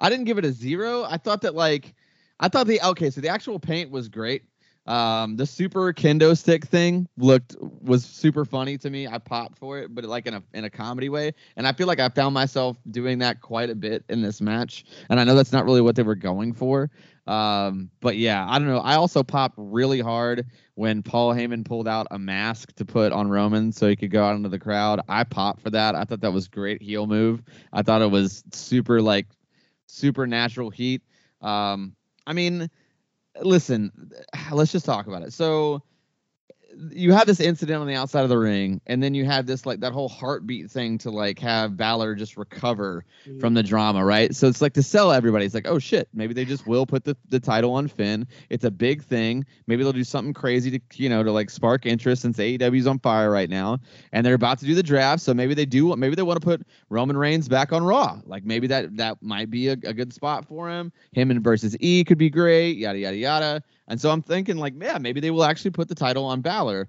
I didn't give it a zero. I thought that like, I thought the okay. So the actual paint was great. Um, the super kendo stick thing looked was super funny to me. I popped for it, but like in a in a comedy way. And I feel like I found myself doing that quite a bit in this match. And I know that's not really what they were going for. Um, but yeah, I don't know. I also popped really hard when Paul Heyman pulled out a mask to put on Roman so he could go out into the crowd. I popped for that. I thought that was great heel move. I thought it was super like supernatural heat. Um, I mean, listen, let's just talk about it. So you have this incident on the outside of the ring, and then you have this like that whole heartbeat thing to like have Balor just recover from the drama, right? So it's like to sell everybody. It's like, oh shit, maybe they just will put the, the title on Finn. It's a big thing. Maybe they'll do something crazy to you know to like spark interest since AEW's on fire right now, and they're about to do the draft. So maybe they do. Maybe they want to put Roman Reigns back on Raw. Like maybe that that might be a, a good spot for him. Him and versus E could be great. Yada yada yada. And so I'm thinking like, yeah, maybe they will actually put the title on Balor.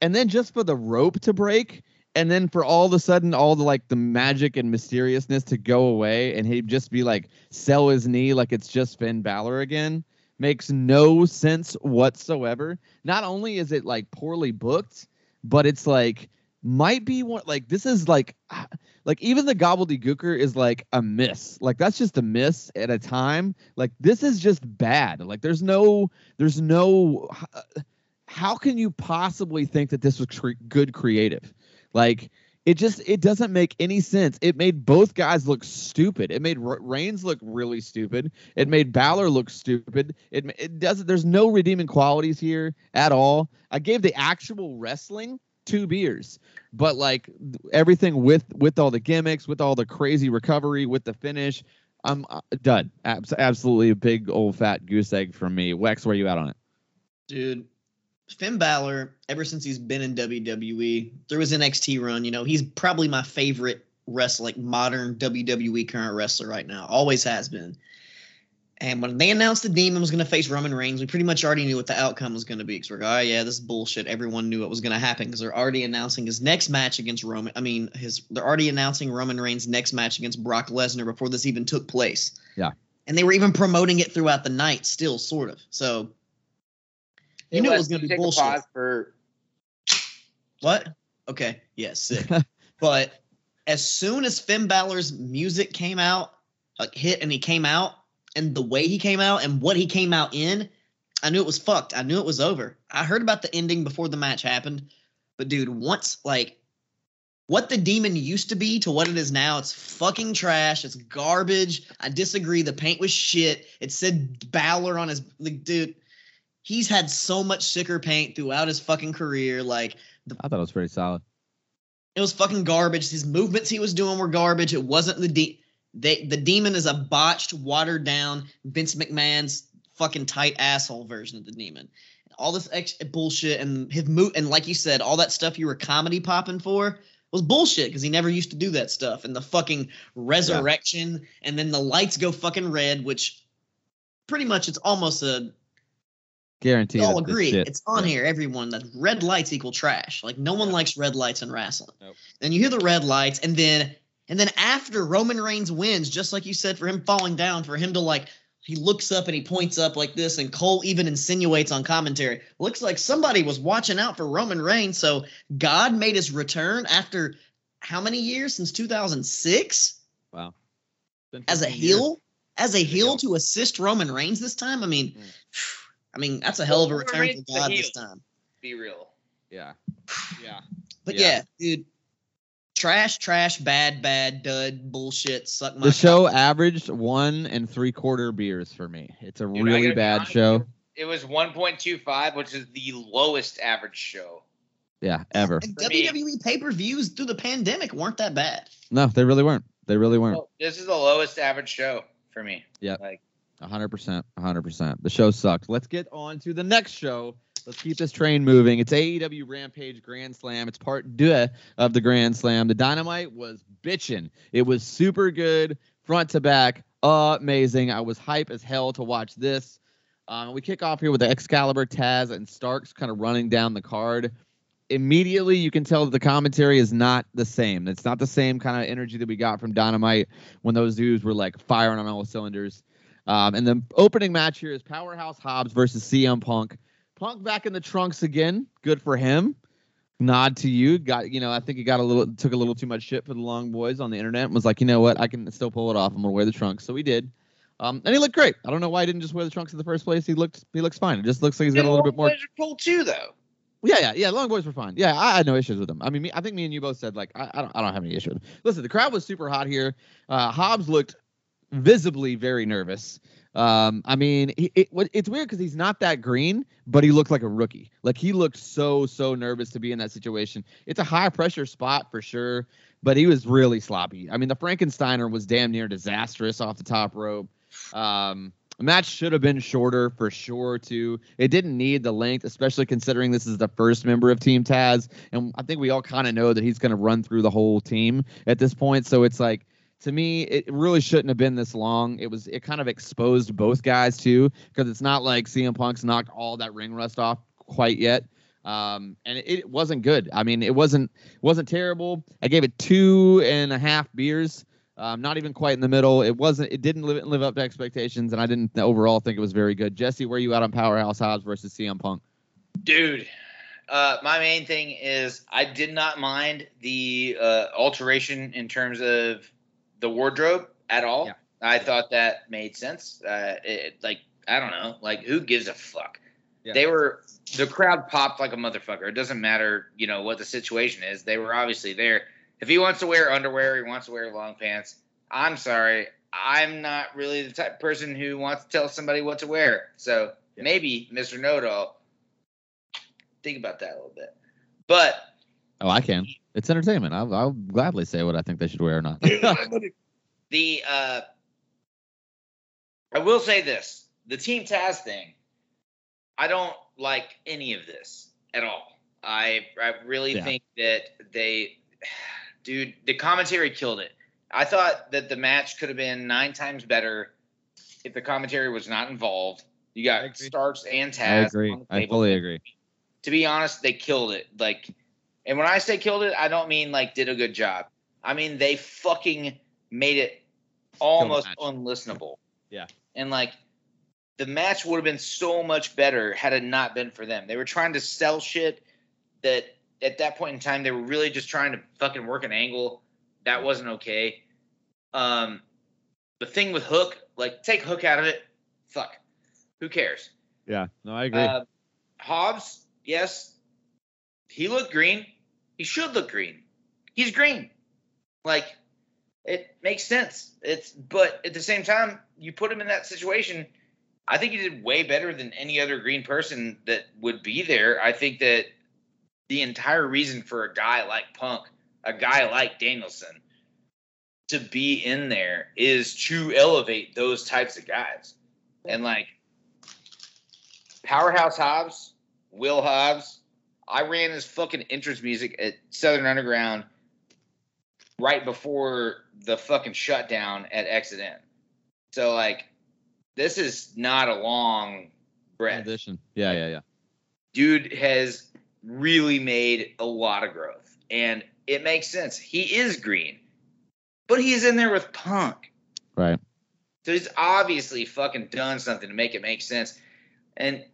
And then just for the rope to break, and then for all of a sudden all the like the magic and mysteriousness to go away and he'd just be like sell his knee like it's just Finn Balor again makes no sense whatsoever. Not only is it like poorly booked, but it's like might be one like this is like like even the gobbledygooker is like a miss like that's just a miss at a time like this is just bad like there's no there's no how can you possibly think that this was cre- good creative like it just it doesn't make any sense. It made both guys look stupid. It made R- Reigns look really stupid. It made Balor look stupid. It it doesn't. There's no redeeming qualities here at all. I gave the actual wrestling two beers, but like everything with with all the gimmicks, with all the crazy recovery, with the finish, I'm uh, done. Abs- absolutely a big old fat goose egg from me. Wex, where you at on it? Dude, Finn Balor, ever since he's been in WWE, through his NXT run, you know, he's probably my favorite wrestler, like modern WWE current wrestler right now. Always has been. And when they announced the Demon was going to face Roman Reigns, we pretty much already knew what the outcome was going to be. Because we're like, oh yeah, this is bullshit. Everyone knew what was going to happen because they're already announcing his next match against Roman. I mean, his they're already announcing Roman Reigns' next match against Brock Lesnar before this even took place. Yeah. And they were even promoting it throughout the night, still sort of. So you knew it was going to be Take a bullshit. pause for What? Okay. Yeah, but as soon as Finn Balor's music came out, like hit and he came out, and the way he came out and what he came out in, I knew it was fucked. I knew it was over. I heard about the ending before the match happened, but dude, once like what the demon used to be to what it is now, it's fucking trash. It's garbage. I disagree. The paint was shit. It said Balor on his like, dude. He's had so much sicker paint throughout his fucking career. Like I thought it was pretty solid. it was fucking garbage. His movements he was doing were garbage. It wasn't the de- they the demon is a botched, watered down Vince McMahon's fucking tight asshole version of the demon. All this ex- bullshit and his move and like you said, all that stuff you were comedy popping for was bullshit because he never used to do that stuff. And the fucking resurrection and then the lights go fucking red, which pretty much it's almost a Guarantee. we all agree. shit- It's on yeah. here, everyone, that red lights equal trash. Like no one likes red lights in wrestling. Nope. And you hear the red lights, and then and then after Roman Reigns wins, just like you said, for him falling down, for him to like he looks up and he points up like this, and Cole even insinuates on commentary, looks like somebody was watching out for Roman Reigns. So God made his return after how many years since 2006 Wow. As a 15 years. heel, as a heel heel. to assist Roman Reigns this time. I mean, Mm. I mean that's a hell of a return for God this time. Be real. Yeah. Yeah. But Yeah. yeah, dude. Trash, trash, bad, bad, dud, bullshit. Suck my. The show cock. averaged one and three quarter beers for me. It's a Dude, really bad show. It was 1.25, which is the lowest average show. Yeah, ever. And For me. WWE pay per views through the pandemic weren't that bad. No, they really weren't. They really weren't. Well, this is the lowest average show for me. Yeah. Like, hundred percent, hundred percent. The show sucked. Let's get on to the next show. Let's keep this train moving. It's AEW Rampage Grand Slam. It's part deux of the Grand Slam. The Dynamite was bitching. It was super good, front to back, amazing. I was hype as hell to watch this. Um, we kick off here with the Excalibur, Taz, and Starks kind of running down the card. Immediately, you can tell that the commentary is not the same. It's not the same kind of energy that we got from Dynamite when those dudes were like firing on all cylinders. Um, and the opening match here is Powerhouse Hobbs versus CM Punk. Punk back in the trunks again. Good for him. Nod to you. Got you know, I think he got a little took a little too much shit for the long boys on the internet and was like, you know what, I can still pull it off. I'm gonna wear the trunks. So he did. Um, and he looked great. I don't know why he didn't just wear the trunks in the first place. He looked he looks fine. It just looks like he's got a little bit more. Cool too, though. Yeah, yeah, yeah. Long boys were fine. Yeah, I had no issues with them. I mean, me, I think me and you both said like I, I don't I don't have any issues. Listen, the crowd was super hot here. Uh, Hobbs looked visibly very nervous. Um, I mean, it, it, it's weird because he's not that green, but he looked like a rookie. Like he looked so so nervous to be in that situation. It's a high pressure spot for sure, but he was really sloppy. I mean, the Frankensteiner was damn near disastrous off the top rope. Um, match should have been shorter for sure too. It didn't need the length, especially considering this is the first member of Team Taz, and I think we all kind of know that he's going to run through the whole team at this point. So it's like to me, it really shouldn't have been this long. It was it kind of exposed both guys too, because it's not like CM Punk's knocked all that ring rust off quite yet. Um, and it, it wasn't good. I mean, it wasn't wasn't terrible. I gave it two and a half beers. Um, not even quite in the middle. It wasn't. It didn't live, live up to expectations, and I didn't overall think it was very good. Jesse, where you at on Powerhouse Hobbs versus CM Punk? Dude, uh, my main thing is I did not mind the uh, alteration in terms of the wardrobe at all. Yeah. I thought that made sense. Uh, it, like I don't know, like who gives a fuck? Yeah. They were the crowd popped like a motherfucker. It doesn't matter, you know, what the situation is. They were obviously there. If he wants to wear underwear, he wants to wear long pants. I'm sorry, I'm not really the type of person who wants to tell somebody what to wear. So Yeah. maybe Mr. Know-it-all think about that a little bit. But Oh, I can. It's entertainment. I'll, I'll gladly say what I think they should wear or not. the uh I will say this. The Team Taz thing, I don't like any of this at all. I I really Yeah. think that they dude, the commentary killed it. I thought that the match could have been nine times better if the commentary was not involved. You got agree. Starks and Taz. I agree. on the I fully agree. to be honest, they killed it. Like, and when I say killed it, I don't mean like did a good job. I mean they fucking made it almost unlistenable. Yeah. And like, the match would have been so much better had it not been for them. They were trying to sell shit that at that point in time they were really just trying to fucking work an angle. That wasn't okay. Um, the thing with Hook, like, take Hook out of it. Fuck. Who cares? Yeah. No, I agree. Uh, Hobbs, yes, he looked green. He should look green. He's green. Like it makes sense. It's but at the same time, you put him in that situation. I think he did way better than any other green person that would be there. I think that the entire reason for a guy like Punk, a guy like Danielson, to be in there is to elevate those types of guys. And like Powerhouse Hobbs, Will Hobbs. I ran his fucking entrance music at Southern Underground right before the fucking shutdown at Exit N. So like, this is not a long breath. Transition. Yeah, yeah, yeah. Dude has really made a lot of growth, and it makes sense. He is green, but he's in there with Punk. Right. So he's obviously fucking done something to make it make sense. And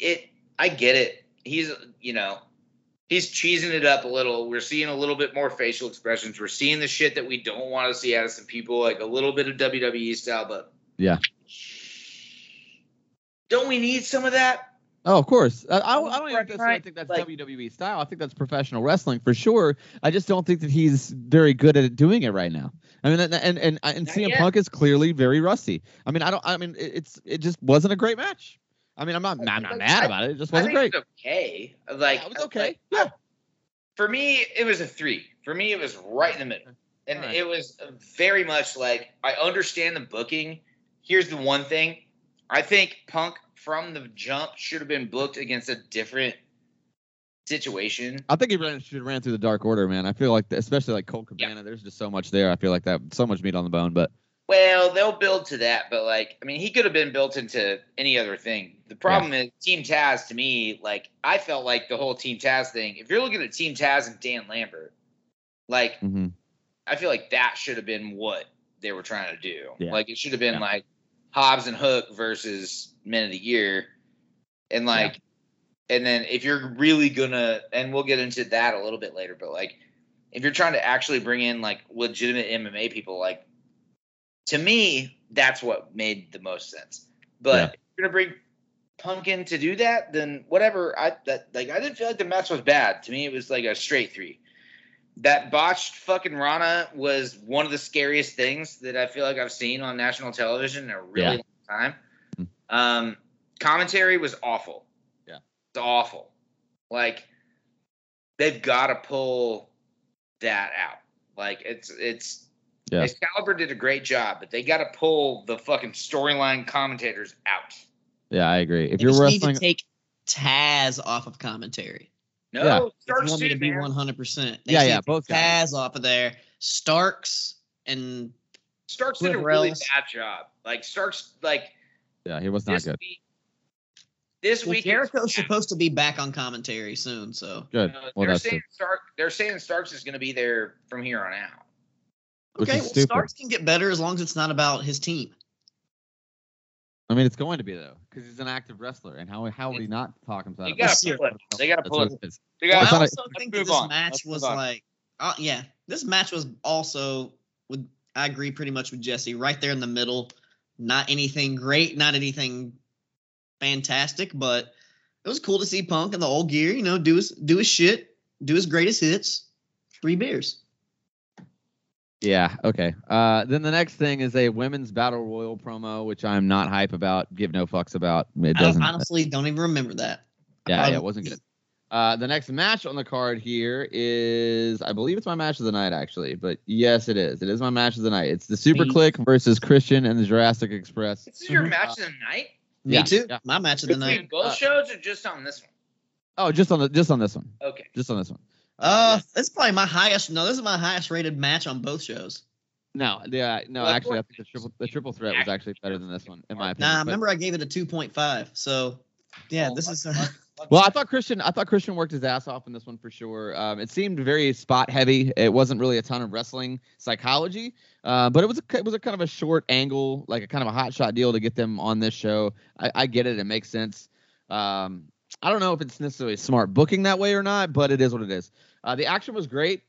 it I get it. He's you know, he's cheesing it up a little. We're seeing a little bit more facial expressions. We're seeing the shit that we don't want to see out of some people, like a little bit of WWE style, but Yeah. Don't we need some of that? Oh, of course. I, I, I don't even necessarily think that's like- WWE style. I think that's professional wrestling for sure. I just don't think that he's very good at doing it right now. I mean, and and and, and CM yet. Punk is clearly very rusty. I mean, I don't. I mean, it's it just wasn't a great match. I mean, I'm not I'm not mad about it. It just wasn't great. it was okay. Like Yeah, it was okay. like, Yeah. For me, it was a three. For me, it was right in the middle, and Alright. it was very much like I understand the booking. Here's the one thing: I think Punk from the jump should have been booked against a different situation. I think he ran, should have ran through the Dark Order, man. I feel like, especially like Colt Cabana, there's just so much there. I feel like that so much meat on the bone. But Well, they'll build to that, but like, I mean, he could have been built into any other thing. The problem is Team Taz. To me, like, I felt like the whole Team Taz thing. If you're looking at Team Taz and Dan Lambert, like, mhm. I feel like that should have been what they were trying to do. Yeah. Like, it should have been Yeah. like Hobbs and Hook versus Men of the Year, and like, and then if you're really gonna, and we'll get into that a little bit later, but like, if you're trying to actually bring in like legitimate MMA people, like to me, that's what made the most sense. But Yeah. if you're gonna bring Pumpkin to do that, then whatever. I that like I didn't feel like the match was bad. To me, it was like a straight three. That botched fucking Rana was one of the scariest things that I feel like I've seen on national television in a really Yeah. long time. Mhm. Um, commentary was awful. Yeah. it's awful. Like they've got to pull that out. Like it's it's Yeah. Excalibur did a great job, but they got to pull the fucking storyline commentators out. yeah, I agree. If They you're just wrestling, need to take Taz off of commentary. No, Yeah. If you Starks want me to be one hundred percent. Yeah, yeah, both guys. Taz off of there. Starks and Starks did a really else. bad job. Like Starks, like yeah, he was not this good. week. This well, week, Jericho's it's- supposed to be back on commentary soon, so Good. uh, Well, they're saying good. Stark. They're saying Starks is going to be there from here on out. Which okay. Well, stupid. Starks can get better as long as it's not about his team. I mean, it's going to be though, because he's an active wrestler, and how how would he not talk himself? They got to pull it. They got to pull what it. it is. They Well, got It's I also let's think that this on. match Let's was like, uh, yeah, this match was also with. I agree pretty much with Jesse. Right there in the middle. Not anything great, not anything fantastic, but it was cool to see Punk in the old gear. You know, do his do his shit, do his greatest hits. Three beers. Yeah. Okay. Uh, then the next thing is a women's battle royal promo, which I'm not hype about. Give no fucks about. It I don't, doesn't. honestly don't even remember that. yeah, Um, yeah, it wasn't good. Uh, the next match on the card here is, I believe it's my match of the night, actually. But yes, it is. It is my match of the night. It's the Super Me- Click versus Christian and the Jurassic Express. This is your match of the night. Me Yeah, too. yeah. My match of the Between night. both Uh, shows or just on this one? Oh, just on the just on this one. Okay. Just on this one. Uh, that's probably my highest. No, this is my highest rated match on both shows. No, yeah, no. Well, actually, I think the triple the triple threat was actually better than this one, in my opinion. Nah, But- remember I gave it a 2.5. So, yeah, Oh, this is. God. Well, I thought Christian. I thought Christian worked his ass off in this one for sure. Um, it seemed very spot heavy. It wasn't really a ton of wrestling psychology, uh, but it was a, it was a kind of a short angle, like a kind of a hot shot deal to get them on this show. I, I get it. It makes sense. Um, I don't know if it's necessarily smart booking that way or not, but it is what it is. Uh, the action was great.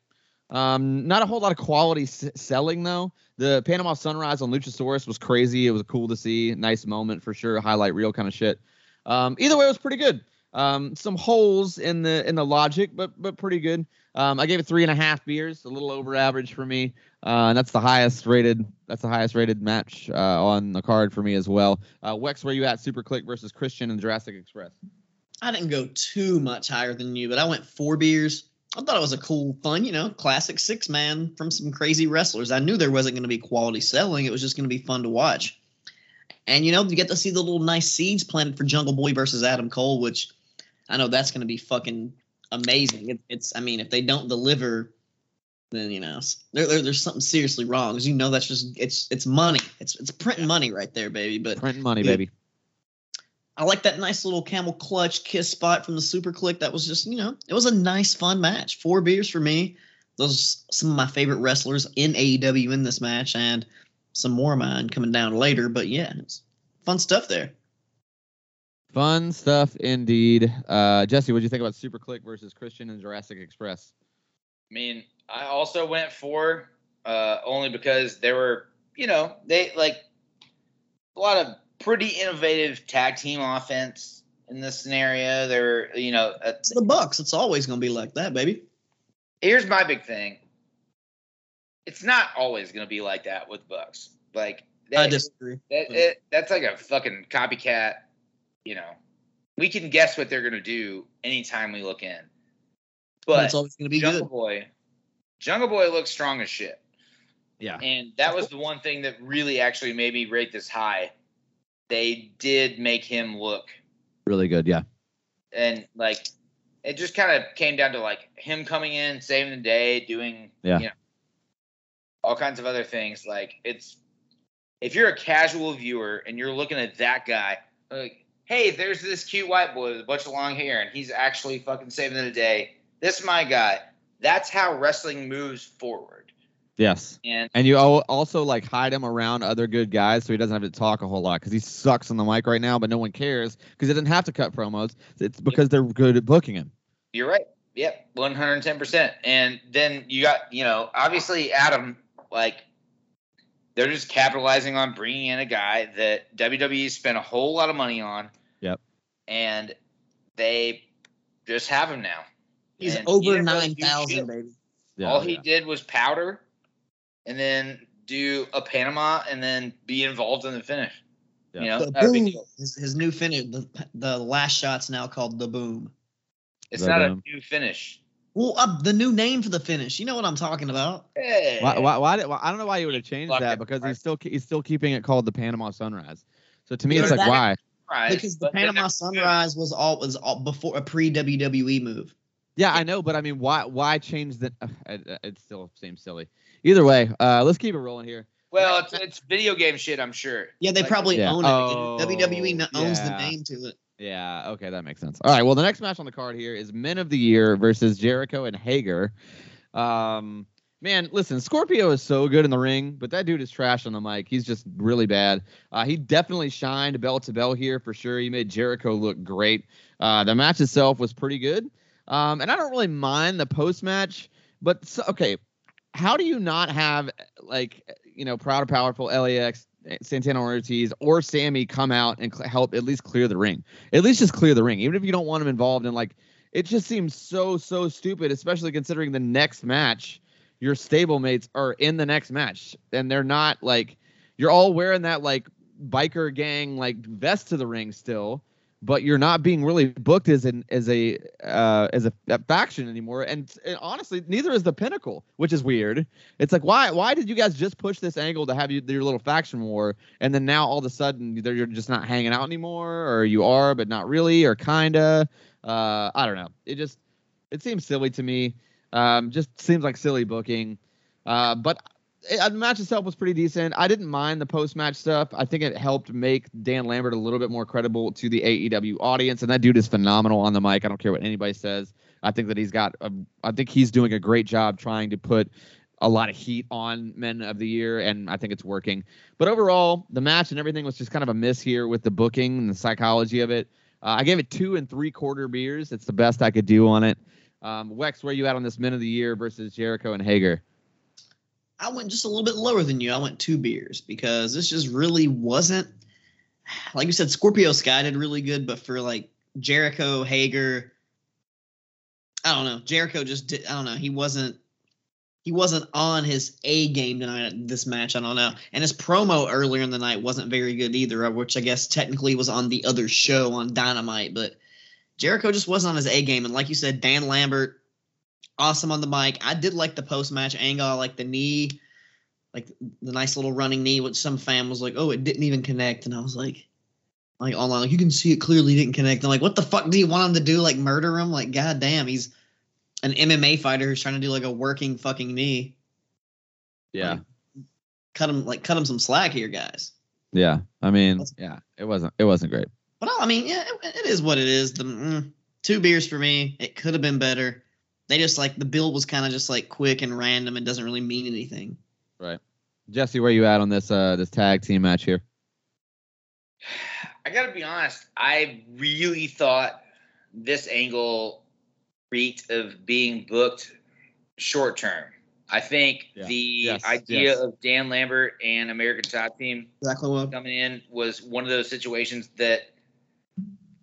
Um, not a whole lot of quality s- selling though. The Panama Sunrise on Luchasaurus was crazy. It was cool to see. Nice moment for sure. Highlight reel kind of shit. Um, either way, it was pretty good. Um, some holes in the in the logic, but but pretty good. Um, I gave it three and a half beers, a little over average for me. Uh, and that's the highest rated. That's the highest rated match uh, on the card for me as well. Uh, Wex, where you at? Super Kliq versus Christian and Jurassic Express. I didn't go too much higher than you, but I went four beers. I thought it was a cool, fun, you know, classic six man from some crazy wrestlers. I knew there wasn't going to be quality selling. It was just going to be fun to watch. And, you know, you get to see the little nice seeds planted for Jungle Boy versus Adam Cole, which I know that's going to be fucking amazing. It, it's, I mean, if they don't deliver, then, you know, there, there, there's something seriously wrong. Because, you know, that's just, it's, it's money. It's, it's printing money right there, baby. But Printing money, Yeah. baby. I like that nice little camel clutch kiss spot from the Super Kliq. That was just, you know, it was a nice, fun match. Four beers for me. Those are some of my favorite wrestlers in AEW in this match, and some more of mine coming down later. But yeah, it's fun stuff there. Fun stuff indeed. Uh, Jesse, what do you think about Super Kliq versus Christian and Jurassic Express? I mean, I also went for uh, only because there were, you know, they like a lot of pretty innovative tag team offense. in this scenario. They're, you know, It's the Bucks. It's always gonna be like that, baby. here's my big thing. It's not always going to be like that with Bucks. Like I disagree. that it, that's like a fucking copycat. You know, we can guess what they're going to do anytime we look in. But But it's always gonna be Jungle good. Boy, Jungle Boy looks strong as shit. Yeah. And that was the one thing that really actually made me rate this high. They did make him look Really good. Yeah. and like it just kind of came down to like him coming in, saving the day, doing Yeah. you know all kinds of other things. Like it's if you're a casual viewer and you're looking at that guy, like, hey, there's this cute white boy with a bunch of long hair and he's actually fucking saving the day. This is my guy. That's how wrestling moves forward. Yes. And And you also like hide him around other good guys so he doesn't have to talk a whole lot because he sucks on the mic right now, but no one cares because he doesn't have to cut promos. It's because they're good at booking him. You're right. Yep, 110%. And then you got, you know, obviously Adam, like, they're just capitalizing on bringing in a guy that WWE spent a whole lot of money on. Yep. And they just have him now. He's And over didn't nine do baby. Yeah, All he yeah. did was powder and then do a Panama and then be involved in the finish. Yeah. You know, The not a big boom. deal. His, his new finish. The, the last shot's now called the boom. It's The not a new finish. Well, uh, the new name for the finish. You know what I'm talking about. Hey. Why, why, why, did, why? I don't know why you would have changed Fuck that it. because he's still he's still keeping it called the Panama Sunrise. So to me, Yeah, it's like why? Right, Because the Panama they're good. Sunrise was all was all before a pre WWE move. Yeah, I know, but I mean, why why change the? Uh, it, it still seems silly. Either way, uh, let's keep it rolling here. Well, it's, it's video game shit, I'm sure. Yeah, they Like, probably Yeah. own it. Oh, WWE n- owns the name to it. Yeah, okay, that makes sense. All right, well, the next match on the card here is Men of the Year versus Jericho and Hager. Um, man, listen, Scorpio is so good in the ring, but that dude is trash on the mic. He's just really bad. Uh, he definitely shined bell to bell here for sure. He made Jericho look great. Uh, the match itself was pretty good, um, and I don't really mind the post match, but so, okay, how do you not have like you know proud and powerful LAX? Santana Ortiz or Sammy come out and cl- help at least clear the ring at least just clear the ring, even if you don't want them involved in like it just seems so so stupid, especially considering the next match your stablemates are in the next match and they're not like you're all wearing that like biker gang like vest to the ring still, but you're not being really booked as an as a uh, as a, a faction anymore. And, and honestly, neither is the Pinnacle, which is weird. It's like why why did you guys just push this angle to have you, your little faction war, and then now all of a sudden you're just not hanging out anymore, or you are but not really, or kinda. Uh, I don't know. It just it seems silly to me. Um, just seems like silly booking. Uh, but the match itself was pretty decent. I didn't mind the post match stuff. I think it helped make Dan Lambert a little bit more credible to the AEW audience, and that dude is phenomenal on the mic. I don't care what anybody says. I think that he's got. A, I think he's doing a great job trying to put a lot of heat on Men of the Year, and I think it's working. But overall, the match and everything was just kind of a miss here with the booking and the psychology of it. Uh, I gave it two and three quarter beers. It's the best I could do on it. Um, Wex, where you at on this Men of the Year versus Jericho and Hager? I went just a little bit lower than you. I went two beers because this just really wasn't like you said. Scorpio Sky did really good, but for like Jericho Hager, I don't know. Jericho just did. I don't know. He wasn't. He wasn't on his A game tonight at this match. I don't know. And his promo earlier in the night wasn't very good either, which I guess technically was on the other show on Dynamite. But Jericho just wasn't on his A game. And like you said, Dan Lambert, awesome on the mic. I did like the post match angle. I like the knee, like the nice little running knee, which some fan was like, oh, it didn't even connect. And I was like, like online, like you can see it clearly didn't connect. I'm like, what the fuck do you want him to do? Like murder him? Like, goddamn, he's an MMA fighter who's trying to do like a working fucking knee. Yeah, Like, cut him like cut him some slack here, guys. yeah. I mean, Let's- yeah, it wasn't. It wasn't great. But I mean, yeah, it, it is what it is. The mm, two beers for me. It could have been better. They just like the bill was kind of just like quick and random. It doesn't really mean anything. Right. Jesse, where are you at on this uh this tag team match here? I gotta be honest. I really thought this angle reeked of being booked short term. I think Yeah. the Yes, idea yes. of Dan Lambert and American Top Team Exactly what. coming in was one of those situations that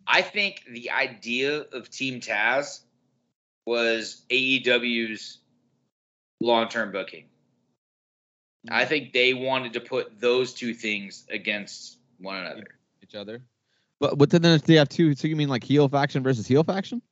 I think the idea of Team Taz was AEW's long term booking. I mm-hmm. think they wanted to put those two things against one another. each other. But but then they have two. So you mean like heel faction versus heel faction?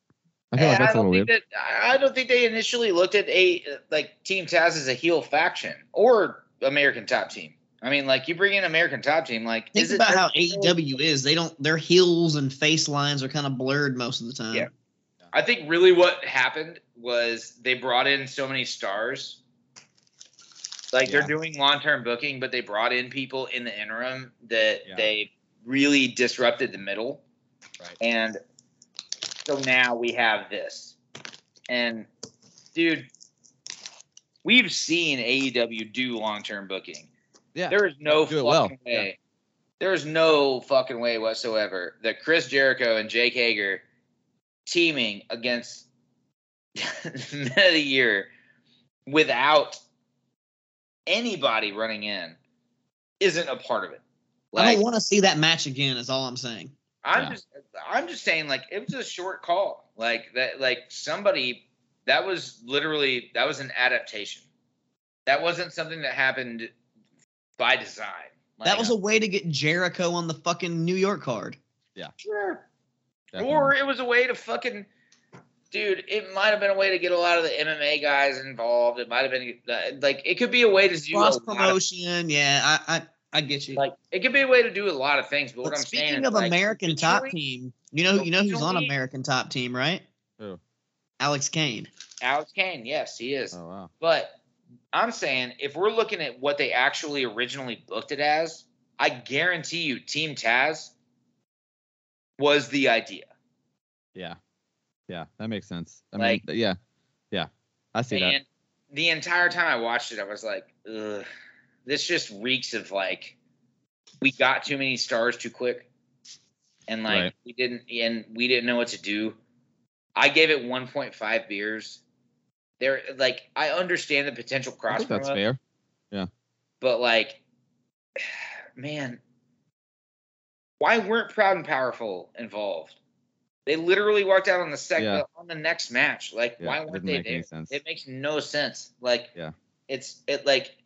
I feel like that's a don't little think weird. that I don't think they initially looked at a like Team Taz as a heel faction or American Top Team. I mean, like you bring in American Top Team, like Think is it about how AEW is. They don't. Their heels and face lines are kind of blurred most of the time. Yeah. I think really what happened was they brought in so many stars. Like Yeah. they're doing long term booking, but they brought in people in the interim that Yeah. they really disrupted the middle. Right. And so now we have this. And dude, we've seen AEW do long term booking. Yeah. There is no fucking well. way. There is no fucking way whatsoever that Chris Jericho and Jake Hager teaming against Men of the Year without anybody running in isn't a part of it. I don't want to see that match again. Is all I'm saying. I'm Yeah. just I'm just saying like it was a short call. Like that like somebody that was literally that was an adaptation. That wasn't something that happened by design. that was a way to get Jericho on the fucking New York card. Yeah. Sure. Definitely. Or it was a way to fucking dude, it might have been a way to get a lot of the MMA guys involved. It might have been uh, like it could be a way to do a Cross lot of, promotion. Yeah, I, I I get you. like it could be a way to do a lot of things. But, but what I'm saying speaking is, of like, American Top originally- Team, you know you know who's on American Top Team, right? Who? Alex Kane. Alex Kane, yes, he is. Oh wow. But I'm saying if we're looking at what they actually originally booked it as, I guarantee you Team Taz was the idea. Yeah. Yeah, that makes sense. I Like- mean, yeah, yeah, I see that. The entire time I watched it, I was like, Ugh, this just reeks of like we got too many stars too quick. And like Right. we didn't and we didn't know what to do. I gave it 1.5 beers. There like I understand the potential cross that's fair. but like man why weren't proud and powerful involved they literally walked out on the second Yeah. Uh, on the next match like Yeah, why weren't didn't they make any there sense. it makes no sense like Yeah. it's it like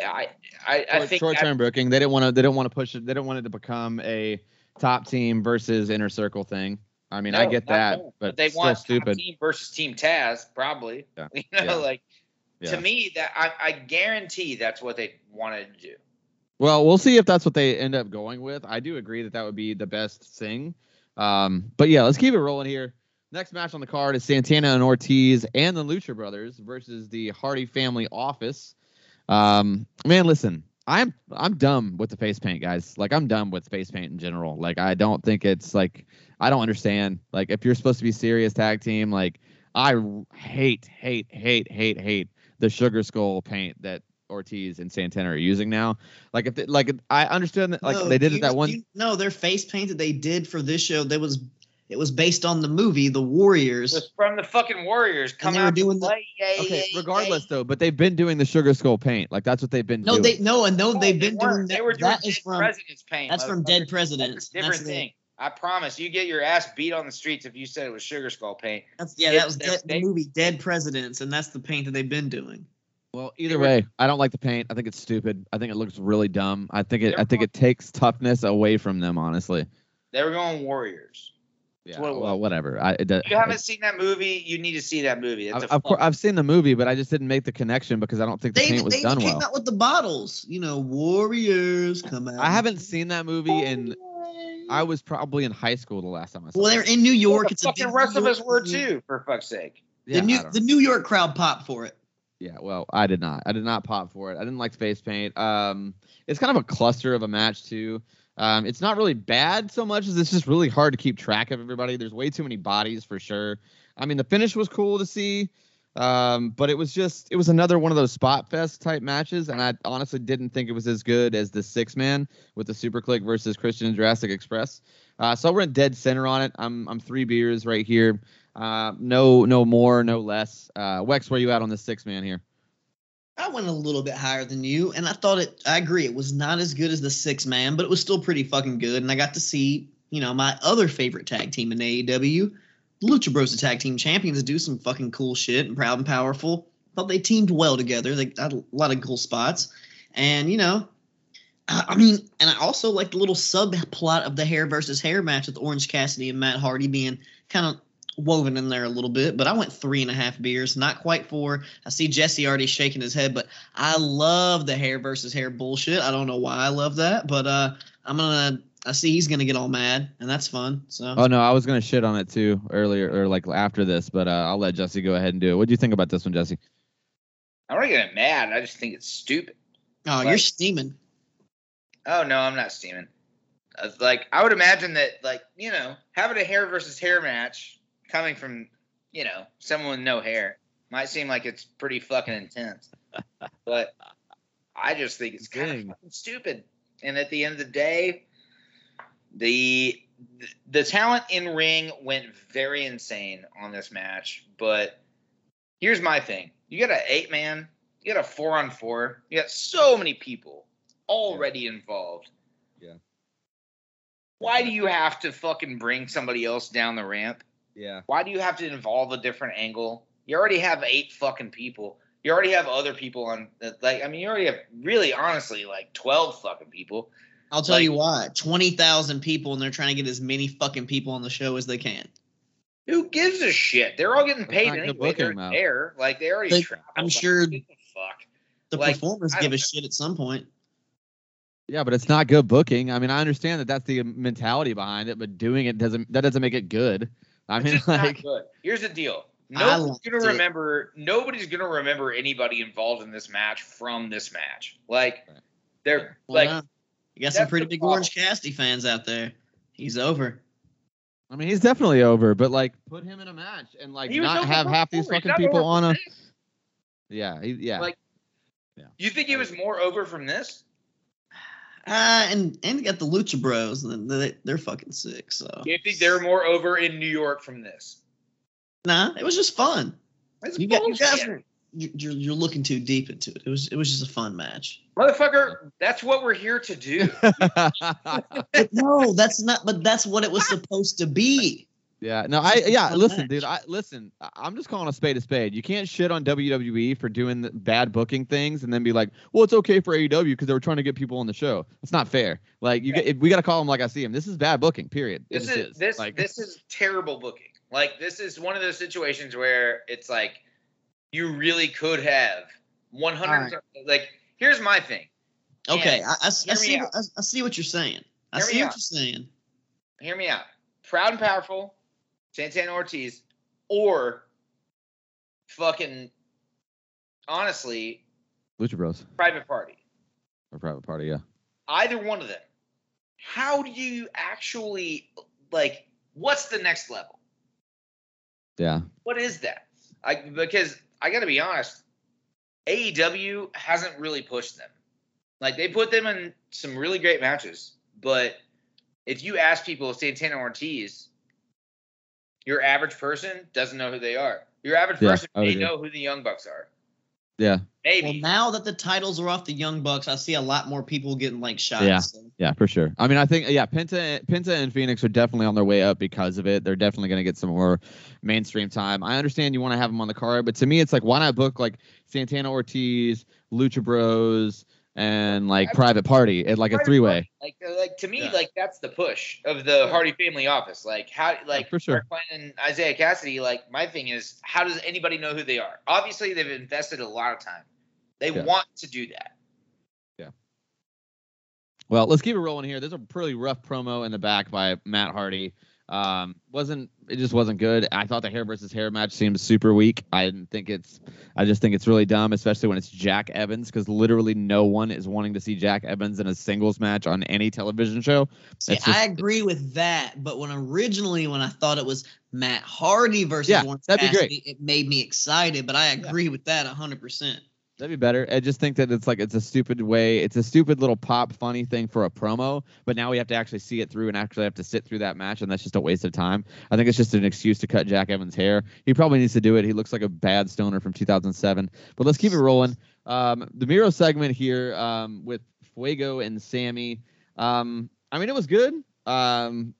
i i, I think short term booking. They didn't want to. They didn't want to push it. They didn't want it to become a top team versus inner circle thing. I mean, I get that, at all. but they still want top stupid. team versus team taz probably Yeah. you know Yeah. like Yeah. to me that I, I guarantee that's what they wanted to do Well, we'll see if that's what they end up going with. I do agree that that would be the best thing. Um, but yeah, let's keep it rolling here. Next match on the card is Santana and Ortiz and the Lucha Brothers versus the Hardy Family Office. Um, man, listen, I'm I'm dumb with the face paint, guys. Like I'm dumb with face paint in general. Like I don't think it's like I don't understand. Like if you're supposed to be serious tag team, like I hate, hate, hate, hate, hate the sugar skull paint that Ortiz and Santana are using now. Like if they, like I understand that like No, they did do it that you- one. do you- no, their face paint that they did for this show, that was it was based on the movie The Warriors. Just from the fucking warriors come they were out doing the- play. Yay, Okay, yay, regardless yay. though, but they've been doing the sugar skull paint. Like that's what they've been No, doing. they no, and no, No, they've they been weren't. doing that. They were doing that is Dead from President's paint. that's from. Dead Presidents. That's a different That's the- thing. I promise. You get your ass beat on the streets if you said it was sugar skull paint. That's yeah, It's- that was they- Dead- the movie Dead Presidents, and that's the paint that they've been doing. Well, either way, I don't like the paint. I think it's stupid. I think it looks really dumb. I think it. I think going- it takes toughness away from them. Honestly. They were going warriors. Yeah. what Well, whatever. I. It, If you haven't seen that movie, you need to see that movie. It's I've, a of course, fun- I've seen the movie, but I just didn't make the connection because I don't think the They paint was they done came well. out with the bottles, you know, Warriors come out. I haven't seen that movie, and I was probably in high school the last time I saw. It. Well, it. they're in New York. the It's fucking big rest New of us were too, for fuck's sake. Yeah, The new the. New York crowd popped for it. Yeah, well, I did not. I did not pop for it. I didn't like face paint. Um, it's kind of a cluster of a match too. Um, it's not really bad so much as it's just really hard to keep track of everybody. There's way too many bodies for sure. I mean, the finish was cool to see, um, but it was just it was another one of those spot fest type matches, and I honestly didn't think it was as good as the six man with the Super Kliq versus Christian and Jurassic Express. Uh, so we're in dead center on it. I'm I'm three beers right here. Uh, no no more, no less. Uh, Wex, where you at on the six man here? I went a little bit higher than you, and I thought it. I agree, it was not as good as the six man, but it was still pretty fucking good. And I got to see you know, my other favorite tag team in AEW, the Lucha Bros, the tag team champions, do some fucking cool shit and proud and powerful. Thought they teamed well together. They had a lot of cool spots, and you know, I I mean, and I also like the little subplot of the hair versus hair match with Orange Cassidy and Matt Hardy being kind of woven in there a little bit. But I went three and a half beers, not quite four. I see Jesse already shaking his head, but I love the hair versus hair bullshit. I don't know why I love that, but uh, I'm gonna. I see he's gonna get all mad, and that's fun. So Oh no, I was gonna shit on it too earlier or like after this, but uh, I'll let Jesse go ahead and do it. What do you think about this one, Jesse? I'm not getting mad. I just think it's stupid. oh, you're like- steaming. Oh no, I'm not steaming. Uh, Like I would imagine that, like you know, having a hair versus hair match coming from you know someone with no hair might seem like it's pretty fucking intense, but I just think it's kind of fucking stupid. And at the end of the day, the the talent in ring went very insane on this match. But here's my thing: you got an eight man, you got a four on four, you got so many people already involved. Yeah. Why do you have to fucking bring somebody else down the ramp? Yeah. Why do you have to involve a different angle? You already have eight fucking people. You already have other people on. That like, I mean, you already have really, honestly, like twelve fucking people. I'll tell Like- you why. Twenty thousand people, and they're trying to get as many fucking people on the show as they can. Who gives a shit? They're all getting paid not good anyway. They're booking, there. Like they already They- traveled. I'm Like, sure- who fuck. The Like, performers give a don't shit at some point. Yeah, but it's not good booking. I mean, I understand that that's the mentality behind it, but doing it doesn't that doesn't make it good. I mean, like. Here's the deal. I Nobody's gonna it. remember. Nobody's gonna remember anybody involved in this match from this match. Like they're Well, like you got some pretty big problem. Orange Cassidy fans out there. He's over. I mean, he's definitely over. But like, put him in a match and like he not have half these fucking people on a. from this. Yeah, he, yeah. Like- You think he was more over from this? Uh, and and you got the Lucha Bros. and They, they're fucking sick. So You think they're more over in New York from this? nah, it was just fun. That's you, got, you guys are you- you're, you're looking too deep into it. It was it was just a fun match. Motherfucker, that's what we're here to do. But no, that's not. But that's what it was supposed to be. Yeah, no, I yeah. Listen, match. dude. I listen. I- I'm just calling a spade a spade. You can't shit on WWE for doing the bad booking things and then be like, well, it's okay for AEW because they were trying to get people on the show. It's not fair. Like you, Yeah. get, we got to call them like I see them. This is bad booking. Period. This just is this like, this is terrible booking. Like this is one of those situations where it's like you really could have 100 like here's my thing. Okay, And I, I, I see. I, I see what you're saying. I Hear me see what out. you're saying. Hear me out. Proud and powerful, Santana Ortiz, or fucking honestly, Lucha Bros private party. or private party. Yeah. Either one of them. How do you actually like what's the next level? Yeah. what is that? I because I got to be honest, AEW hasn't really pushed them. Like they put them in some really great matches, but if you ask people Santana Ortiz, your average person doesn't know who they are. Your average Yeah, person I may agree. know who the Young Bucks are. Yeah. Maybe. Well, now that the titles are off the Young Bucks, I see a lot more people getting like shots. Yeah. so. Yeah, for sure. I mean, I think yeah, Penta, Penta and Fénix are definitely on their way up because of it. They're definitely going to get some more mainstream time. I understand you want to have them on the card, but to me, it's like why not book like Santana Ortiz, Lucha Bros, and like I- Private Party at like a three way. Like, uh, like to me, Yeah. like that's the push of the Hardy family office. Like how, like for sure. Marq Quen and Isiah Kassidy. Like my thing is, how does anybody know who they are? Obviously, they've invested a lot of time. They Yeah. want to do that. Yeah. Well, let's keep it rolling here. There's a pretty rough promo in the back by Matt Hardy. Um, wasn't it just wasn't good. I thought the hair versus hair match seemed super weak. I didn't think it's. I just think it's really dumb, especially when it's Jack Evans, because literally no one is wanting to see Jack Evans in a singles match on any television show. See, just- I agree with that, but when originally when I thought it was Matt Hardy versus Yeah, Orange that'd be great. It made me excited. But I agree with that hundred percent. That'd be better. I just think that it's like it's a stupid way. It's a stupid little pop funny thing for a promo, but now we have to actually see it through and actually have to sit through that match, and that's just a waste of time. I think it's just an excuse to cut Jack Evans' hair. He probably needs to do it. He looks like a bad stoner from 2007. But let's keep it rolling. Um, the Miro segment here um, with Fuego and Sammy. Um, I mean, it was good. Um,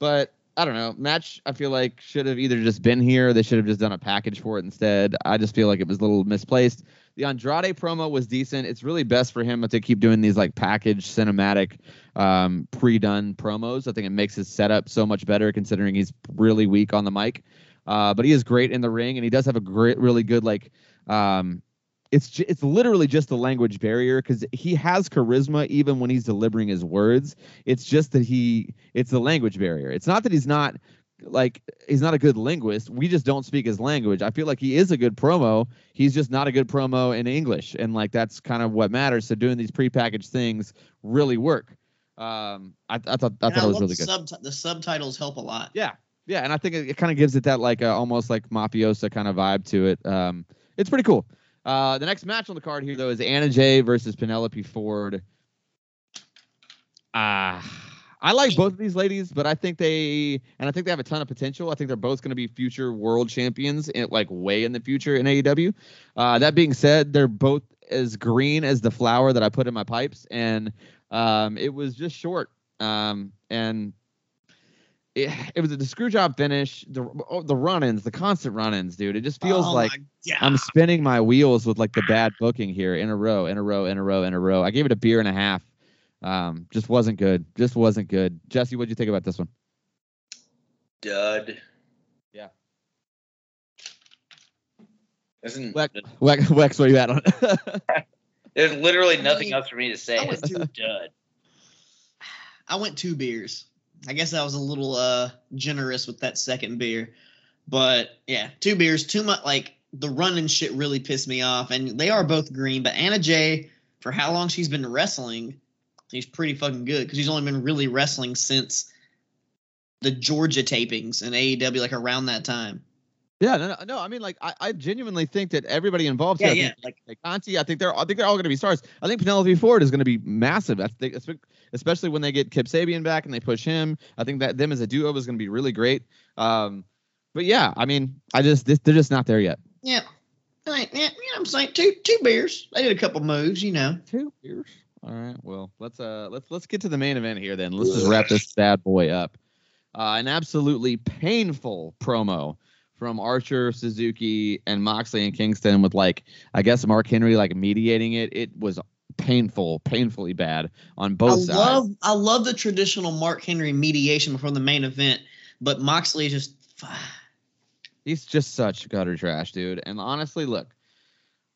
But I don't know. Match I feel like should have either just been here. They should have just done a package for it instead. I just feel like it was a little misplaced. The Andrade promo was decent. It's really best for him to keep doing these like package cinematic um, pre-done promos. I think it makes his setup so much better considering he's really weak on the mic. Uh, but he is great in the ring and he does have a great really good like um, it's it's literally just the language barrier because he has charisma even when he's delivering his words. It's just that he it's the language barrier. It's not that he's not like he's not a good linguist. We just don't speak his language. I feel like he is a good promo. He's just not a good promo in English, and like that's kind of what matters. So doing these prepackaged things really work. Um, I, I thought I And thought it was really good. subti- the subtitles help a lot. Yeah, yeah, and I think it, it kind of gives it that like uh, almost like mafiosa kind of vibe to it. Um, it's pretty cool. Uh, the next match on the card here though is Anna Jay versus Penelope Ford. Ah, I like both of these ladies, but I think they and I think they have a ton of potential. I think they're both going to be future world champions, in, like way in the future in AEW. Uh, that being said, they're both as green as the flower that I put in my pipes, and um, it was just short. Um, and it, it was a screw job finish. The oh, the run-ins, the constant run-ins, dude. It just feels Oh like. I'm spinning my wheels with like the bad booking here in a row, in a row, in a row, in a row. I gave it a beer and a half. Um, just wasn't good. Just wasn't good. Jesse, what'd you think about this one? Dud. Yeah. Isn't Wex, Wex, Wex where you at on it? there's literally I nothing mean, else for me to say. I went It's to- dud. I went two beers. I guess I was a little uh generous with that second beer. But yeah, two beers, too much like the running shit really pissed me off. And they are both green, but Anna Jay, for how long she's been wrestling, she's pretty fucking good because she's only been really wrestling since the Georgia tapings in AEW, like around that time. Yeah, no, no, no. I mean, like, I, I genuinely think that everybody involved. Yeah, here, I yeah. think, Like like Conti, I think they're, I think they're all going to be stars. I think Penelope Ford is going to be massive. I think, especially when they get Kip Sabian back and they push him. I think that them as a duo is going to be really great. Um, but yeah, I mean, I just this, they're just not there yet. yeah. Like, yeah, you know I'm saying? Two two beers. They did a couple moves, you know. Two beers. All right. Well, let's uh let's let's get to the main event here then. Let's just wrap this bad boy up. Uh, an absolutely painful promo from Archer, Suzuki, and Moxley and Kingston with like I guess Mark Henry like mediating it. It was painful, painfully bad on both I sides. love I love the traditional Mark Henry mediation before the main event, but Moxley is just He's just such gutter trash, dude. And honestly, look,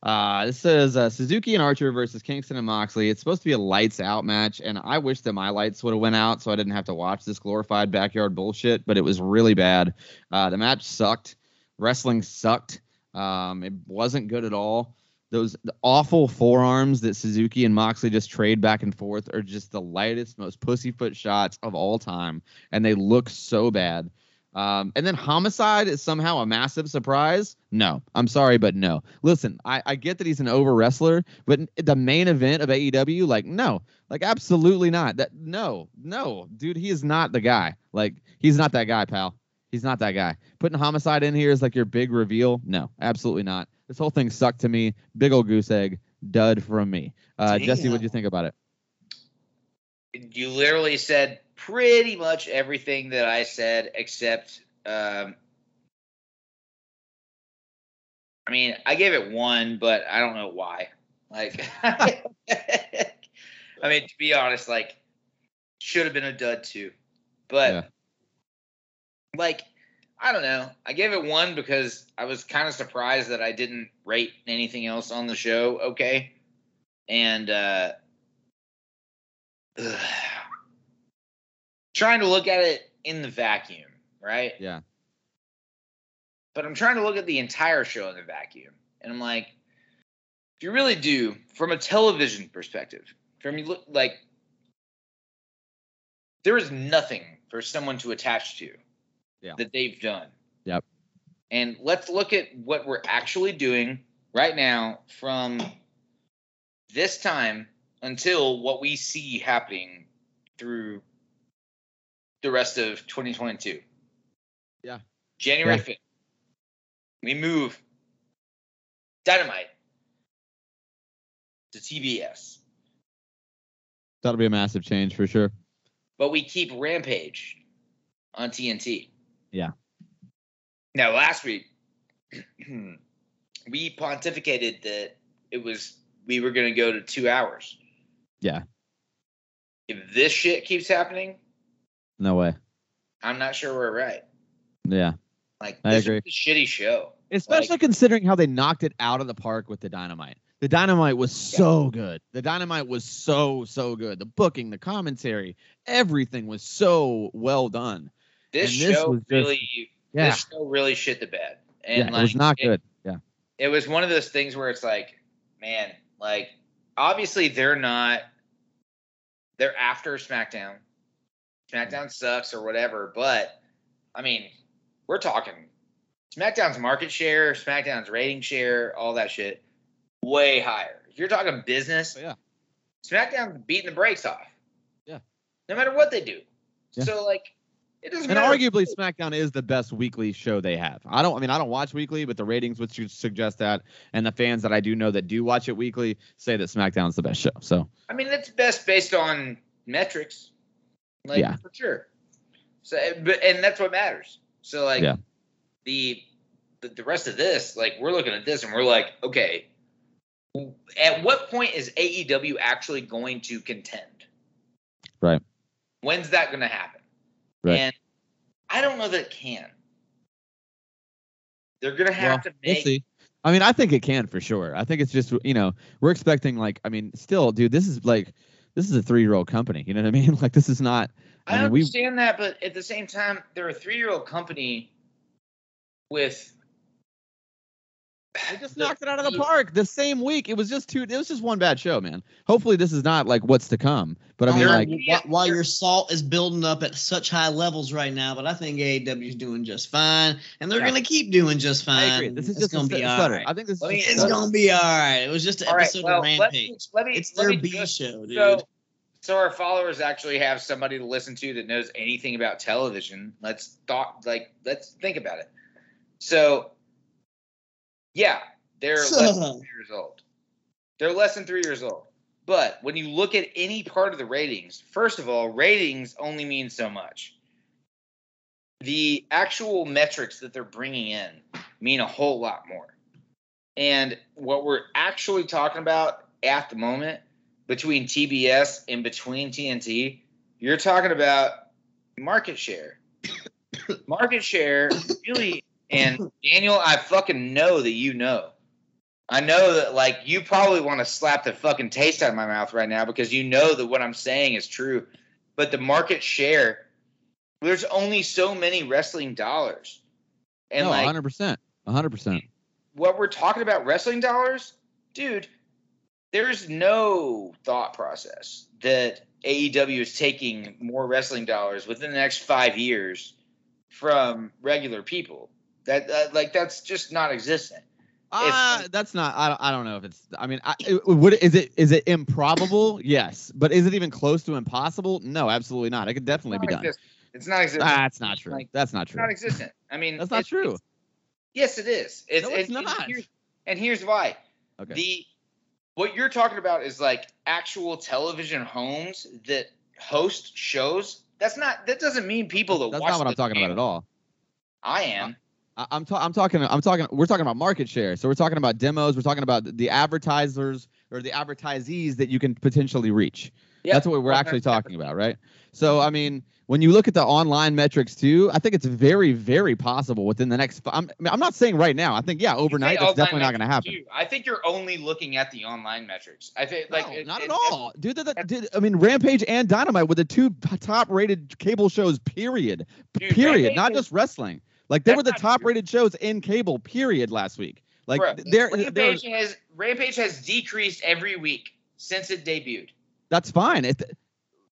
uh, this says uh, Suzuki and Archer versus Kingston and Moxley. It's supposed to be a lights out match, and I wish that my lights would have went out so I didn't have to watch this glorified backyard bullshit. But it was really bad. Uh, the match sucked. Wrestling sucked. Um, it wasn't good at all. Those awful forearms that Suzuki and Moxley just trade back and forth are just the lightest, most pussyfoot shots of all time, and they look so bad. Um, and then homicide is somehow a massive surprise. No, I'm sorry, but no. Listen, I, I get that he's an over wrestler, but the main event of AEW, like, no, like, absolutely not. That no, no, dude, he is not the guy. Like, he's not that guy, pal. He's not that guy. Putting homicide in here is like your big reveal. No, absolutely not. This whole thing sucked to me. Big old goose egg, dud from me. Uh, Jesse, what do you think about it? You literally said pretty much everything that I said, except, um, I mean, I gave it one, but I don't know why. Like, I mean, to be honest, like, should have been a dud too. But, Yeah. like, I don't know. I gave it one because I was kind of surprised that I didn't rate anything else on the show okay. And, uh, ugh. Trying to look at it in the vacuum, right? Yeah. But I'm trying to look at the entire show in the vacuum. And I'm like, if you really do, from a television perspective, from you look like there is nothing for someone to attach to Yeah. that they've done. Yep. And let's look at what we're actually doing right now from this time until what we see happening through the rest of 2022. Yeah. January Yeah. 5th. We move Dynamite to TBS, That'll be a massive change for sure. but we keep Rampage on TNT. Yeah. Now last week we pontificated that it was we were going to go to two hours. Yeah. If this shit keeps happening, No way. I'm not sure we're right. Yeah. Like I this agree. shitty show. Especially Like- considering how they knocked it out of the park with the dynamite. The dynamite was so good. The dynamite was so so good. The booking, the commentary, everything was so well done. This this show just- really, Yeah, this show really shit the bed. And yeah, like, it was not good. Yeah, it was one of those things where it's like, man, like obviously they're not they're after SmackDown. SmackDown sucks or whatever, but I mean, we're talking SmackDown's market share, SmackDown's rating share, all that shit, way higher. If you're talking business, Oh, yeah. SmackDown's beating the brakes off. Yeah. No matter what they do. Yeah. So like it doesn't and matter. arguably SmackDown is the best weekly show they have. I don't. I mean, I don't watch weekly, but the ratings would su- suggest that, and the fans that I do know that do watch it weekly say that SmackDown's the best show. So I mean, it's best based on metrics, like Yeah. for sure. So, eh, but and that's what matters. So, like, Yeah. the, the the rest of this, like, we're looking at this and we're like, okay, at what point is AEW actually going to contend? Right. When's that going to happen? Right. And I don't know that it can. They're going to have Well, to we'll make. see. I mean, I think it can for sure. I think it's just you know we're expecting like I mean, still, dude, this is like this is a three year old company. You know what I mean? Like this is not. I, I mean, we- understand that, but at the same time, they're a three-year-old company with. They just knocked it out of the park the same week. It was just two. It was just one bad show, man. Hopefully, this is not like what's to come. But I mean, like, while, while your salt is building up at such high levels right now, but I think AEW is doing just fine, and they're Yeah. gonna keep doing just fine. I agree. This is it's just gonna a be stu- all stutter. right. I think this Let me- is. It's gonna be all right. It was just an All right, episode well, of let Rampage. me, let me, it's let their me B just- show, dude. So, so our followers actually have somebody to listen to that knows anything about television. Let's talk, like, let's think about it. So, yeah, they're less than three years old. They're less than three years old. But when you look at any part of the ratings, first of all, ratings only mean so much. The actual metrics that they're bringing in mean a whole lot more. And what we're actually talking about at the moment between TBS and between TNT, you're talking about market share. market share, really, and Daniel, I fucking know that you know. I know that like you probably want to slap the fucking taste out of my mouth right now because you know that what I'm saying is true. But the market share, there's only so many wrestling dollars. And no, like 100, percent 100. percent what we're talking about wrestling dollars, dude, there's no thought process that AEW is taking more wrestling dollars within the next five years from regular people. That, that like that's just not existent. Uh, ah, that's not. I don't. I don't know if it's. I mean, I, it, would is it is it improbable? Yes, but is it even close to impossible? No, absolutely not. It could definitely be It's done. existent. It's ah, not existent. That's not true. Like, That's not true. not existent. I mean, That's not it's- true. it's- yes, it is. It's, No, it's and- and not. here's- and here's why. Okay. The what you're talking about is like actual television homes that host shows. That's not. That doesn't mean people that watch That's not what I'm talking about at all. I am. Uh, I, I'm, ta- I'm talking. I'm talking. We're talking about market share. So we're talking about demos. We're talking about the advertisers or the advertisees that you can potentially reach. Yep. That's what we're actually talking about, right? So I mean, when you look at the online metrics too, I think it's very, very possible within the next. I'm, I I'm not saying right now. I think yeah, overnight that's definitely not going to happen. too. I think you're only looking at the online metrics. I think like no, it- not it- at all, dude. Dude. I mean, Rampage and Dynamite were the two top-rated cable shows. Period. Dude, period. Rampage Not just wrestling. Like they That's were the not true. top-rated shows in cable. Period. Last week. Like they're, they're Rampage has Rampage has decreased every week since it debuted. that's fine. It,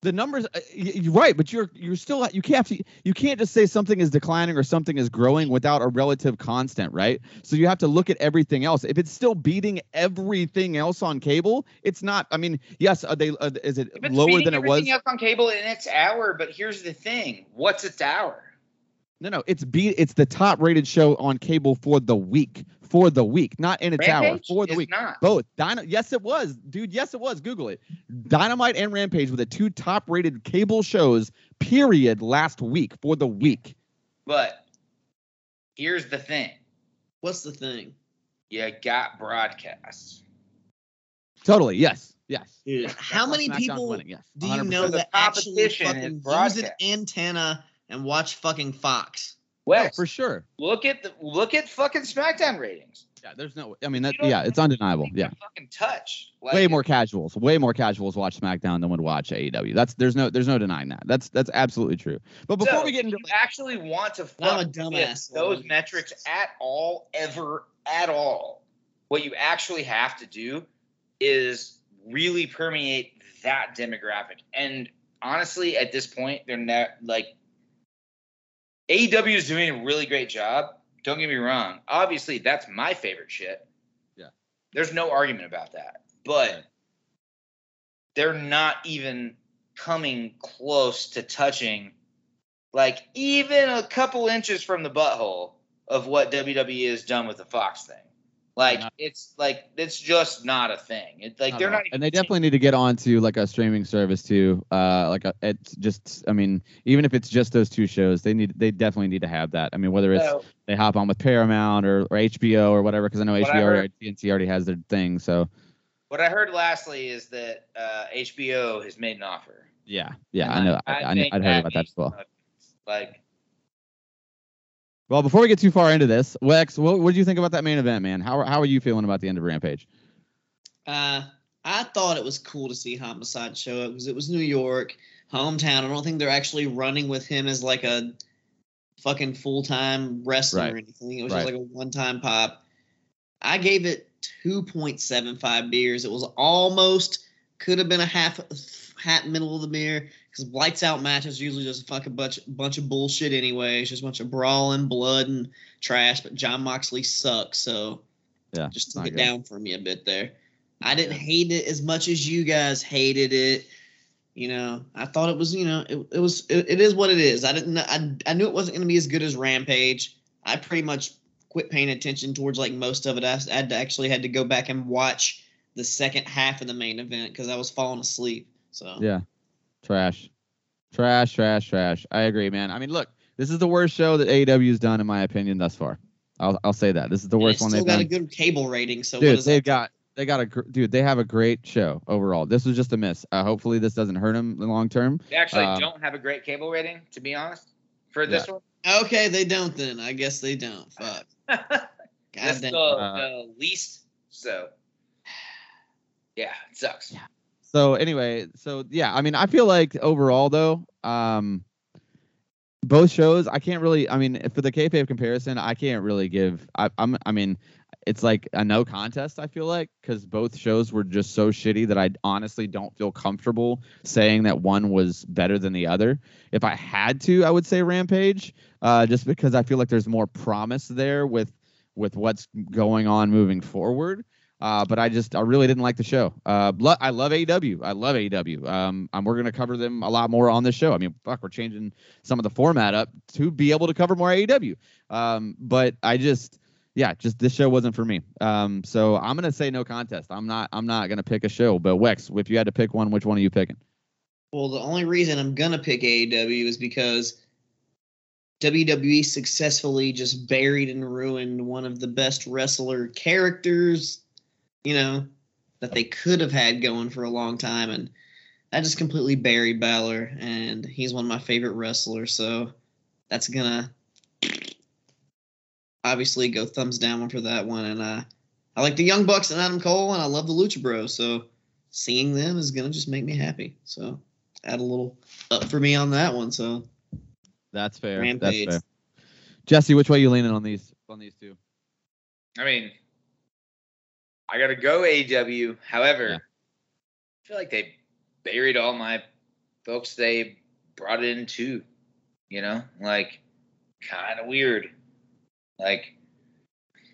the numbers, uh, you're right, but you're you're still you can't to, you can't just say something is declining or something is growing without a relative constant, right? So you have to look at everything else. If it's still beating everything else on cable, it's not. I mean, yes, are they uh, is it lower than it was? everything else on cable in its hour, but here's the thing: what's its hour? No, no, it's B. It's the top rated show on cable for the week. For the week, not in its hour. For the week. not. Both. Dyna- yes, it was, dude. Yes, it was. Google it. Dynamite and Rampage were the two top rated cable shows. Period. Last week for the week. But here's the thing: What's the thing? you got broadcasts. Totally. Yes. Yes. Dude, how many people winning, Yes. do you know that actually fucking use an antenna and watch fucking Fox? Well, No, for sure. look at the look at fucking SmackDown ratings. Yeah. There's no. I mean, that. Yeah. It's undeniable. Yeah. Fucking touch. Like, way more casuals way more casuals watch smackdown than would watch aew that's there's no there's no denying that that's that's absolutely true but before So, we get into you actually want to I'm a fuck with dumbass. those metrics at all, ever at all, what you actually have to do is really permeate that demographic. And honestly, at this point, they're not like AEW is doing a really great job. Don't get me wrong. Obviously, that's my favorite shit. Yeah. There's no argument about that. But Right. they're not even coming close to touching like even a couple inches from the butthole of what WWE has done with the Fox thing. Like Not- it's like it's just not a thing. It's like Not they're at not and they definitely need to get onto like a streaming service too uh like a, it's just i mean even if it's just those two shows they need they definitely need to have that i mean whether it's So, they hop on with paramount or, or hbo or whatever because i know What I hbo or heard- tnt already has their thing so what I heard lastly is that uh, HBO has made an offer. yeah yeah i know i, I, think i'd heard about that as well. Like well before we get too far into this wex what, what did you think about that main event man how, are- how are you feeling about the end of rampage Uh, I thought it was cool to see Homicide show up because it was New York, hometown. I don't think they're actually running with him as like a fucking full time wrestler Right. or anything. It was Right. just like a one time pop. I gave it 2.75 beers. It was almost could have been a half hat middle of the beer because lights out matches usually just a fucking bunch bunch of bullshit anyway. It's just a bunch of brawling, blood, and trash. But Jon Moxley sucks, so yeah just took it good. down for me a bit there. I didn't Yeah. hate it as much as you guys hated it. You know, I thought it was, you know, it, it was, it, it is what it is. I didn't, I, I knew it wasn't going to be as good as Rampage. I pretty much quit paying attention towards like most of it. I, I actually had to go back and watch the second half of the main event because I was falling asleep. So Yeah. Trash. Trash, trash, trash. I agree, man. I mean, look, this is the worst show that AEW's done, in my opinion, thus far. I'll, I'll say that. This is the And worst it's one still they've got done. a good cable rating. So dude, is they've that? got they got a gr- dude. They have a great show overall. This was just a miss. Uh, hopefully, this doesn't hurt them in the long term. they actually Um, don't have a great cable rating, to be honest, for this one. Okay, they don't then. I guess they don't. Fuck. God That's damn. the, Uh, the least. So, yeah, it sucks. Yeah. So anyway, so yeah, I mean, I feel like overall though, um, both shows, I can't really. I mean, for the kayfabe comparison, I can't really give. I, I'm. I mean, it's like a no contest. I feel like because both shows were just so shitty that I honestly don't feel comfortable saying that one was better than the other. If I had to, I would say Rampage, uh, just because I feel like there's more promise there with with what's going on moving forward. Uh, but I just I really didn't like the show. Uh, I love AEW. I love AEW. Um, and we're gonna cover them a lot more on this show. I mean, fuck, we're changing some of the format up to be able to cover more AEW. Um, but I just, yeah, just this show wasn't for me. Um, so I'm gonna say no contest. I'm not I'm not gonna pick a show. But Wex, if you had to pick one, which one are you picking? Well, the only reason I'm gonna pick AEW is because WWE successfully just buried and ruined one of the best wrestler characters, you know, that they could have had going for a long time, and I just completely buried Balor, and he's one of my favorite wrestlers, so that's gonna obviously go thumbs down for that one, and uh, I like the Young Bucks and Adam Cole, and I love the Lucha Bros, so seeing them is gonna just make me happy. So add a little up for me on that one. So That's fair. Rampage. That's fair. Jesse, which way you leaning on these on these two? I mean, I gotta go AEW. However, Yeah. I feel like they buried all my folks they brought in too. You know, like kind of weird. Like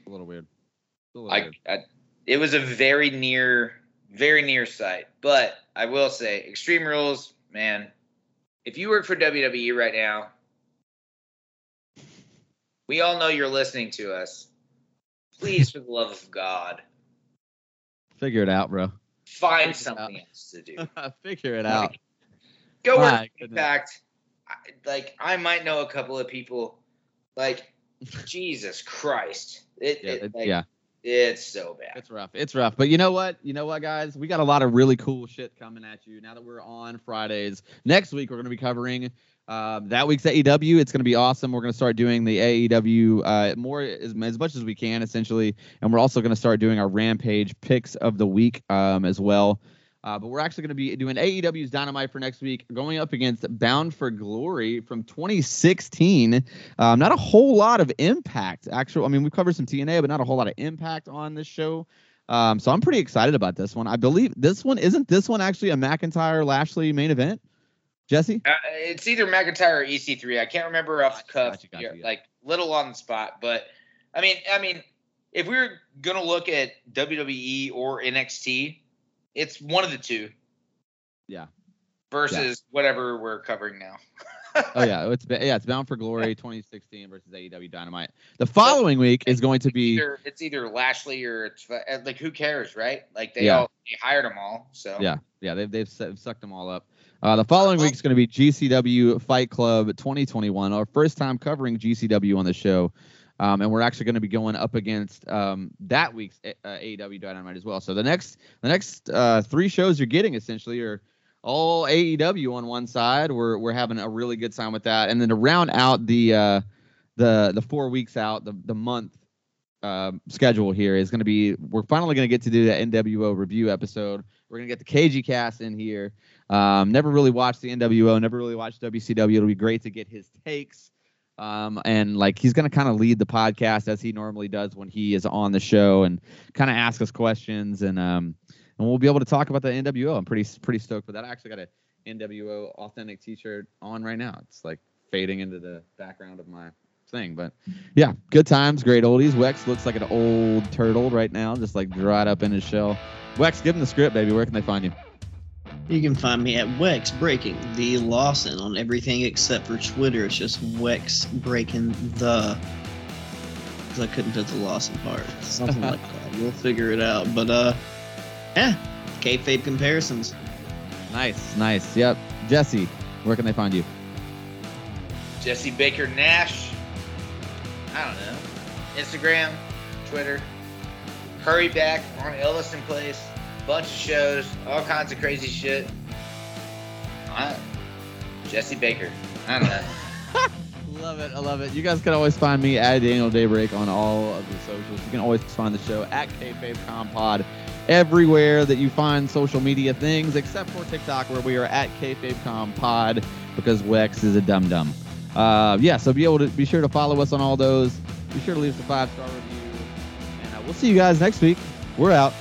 A little weird. A little I, weird. I, it was a very near, very near sight. But I will say, Extreme Rules, man. If you work for WWE right now, We all know you're listening to us. Please, for the love of God, Figure it out, bro. find Figure something else to do. Figure it out. Go My work goodness. Impact. I- Like I might know a couple of people. Like Jesus Christ, it, Yeah, it, it- like, yeah. it's so bad. It's rough. It's rough. But you know what? You know what, guys? We got a lot of really cool shit coming at you now that we're on Fridays. Next week, we're going to be covering um, that week's AEW. It's going to be awesome. We're going to start doing the AEW uh, more as, as much as we can, essentially. And we're also going to start doing our Rampage picks of the week um, as well. Uh, but we're actually going to be doing AEW's Dynamite for next week, going up against Bound for Glory from 2016. Um, not a whole lot of impact. Actual, I mean, we've covered some TNA, but not a whole lot of impact on this show. Um, so I'm pretty excited about this one. I believe this one isn't this one actually a McIntyre Lashley main event. Jesse, Uh, it's either McIntyre or EC3. I can't remember off the cuff. gotcha, gotcha, Yeah, yeah. Like little on the spot, but I mean, I mean, if we are gonna look at WWE or NXT, it's one of the two. Yeah. Versus whatever we're covering now. oh yeah, it's yeah, it's Bound for Glory 2016 versus AEW Dynamite. The following week is going to be either it's either Lashley or it's uh, like who cares, right? Like they Yeah. all they hired them all, so Yeah, yeah, they've they've sucked them all up. Uh, the following week is going to be GCW Fight Club 2021, our first time covering GCW on the show, um, and we're actually going to be going up against um, that week's uh, AEW Dynamite as well. So the next the next uh, three shows you're getting essentially are all AEW on one side. We're we're having a really good time with that, and then to round out the uh, the the four weeks out the the month um, schedule here is going to be we're finally going to get to do the NWO review episode. We're going to get the KG cast in here. Um, never really watched the NWO, never really watched WCW. It'll be great to get his takes. Um, and like he's going to kind of lead the podcast as he normally does when he is on the show and kind of ask us questions and um and we'll be able to talk about the NWO. I'm pretty pretty stoked for that. I actually got a NWO authentic T-shirt on right now. It's like fading into the background of my thing, but yeah, good times, great oldies. Wex looks like an old turtle right now, just like dried up in his shell. Wex, give him the script, baby. Where can they find you? You can find me at Wex Breaking the Lawson on everything except for Twitter. It's just Wex Breaking the. Because I couldn't put the Lawson part. Something like that. We'll figure it out. But, uh, yeah. Kayfabe comparisons. Nice, nice. Yep. Jesse, where can they find you? Jesse Baker Nash. I don't know. Instagram, Twitter. Hurry back on Ellison Place. Bunch of shows, all kinds of crazy shit. I, Jesse Baker. I don't know. Love it. I love it. You guys can always find me at Daniel Daybreak on all of the socials. You can always find the show at KayfabeCompod everywhere that you find social media things, except for TikTok, where we are at KayfabeCompod because Wex is a dum dum. Uh, yeah, so be able to be sure to follow us on all those. Be sure to leave us a five star review, and uh, we'll see you guys next week. We're out.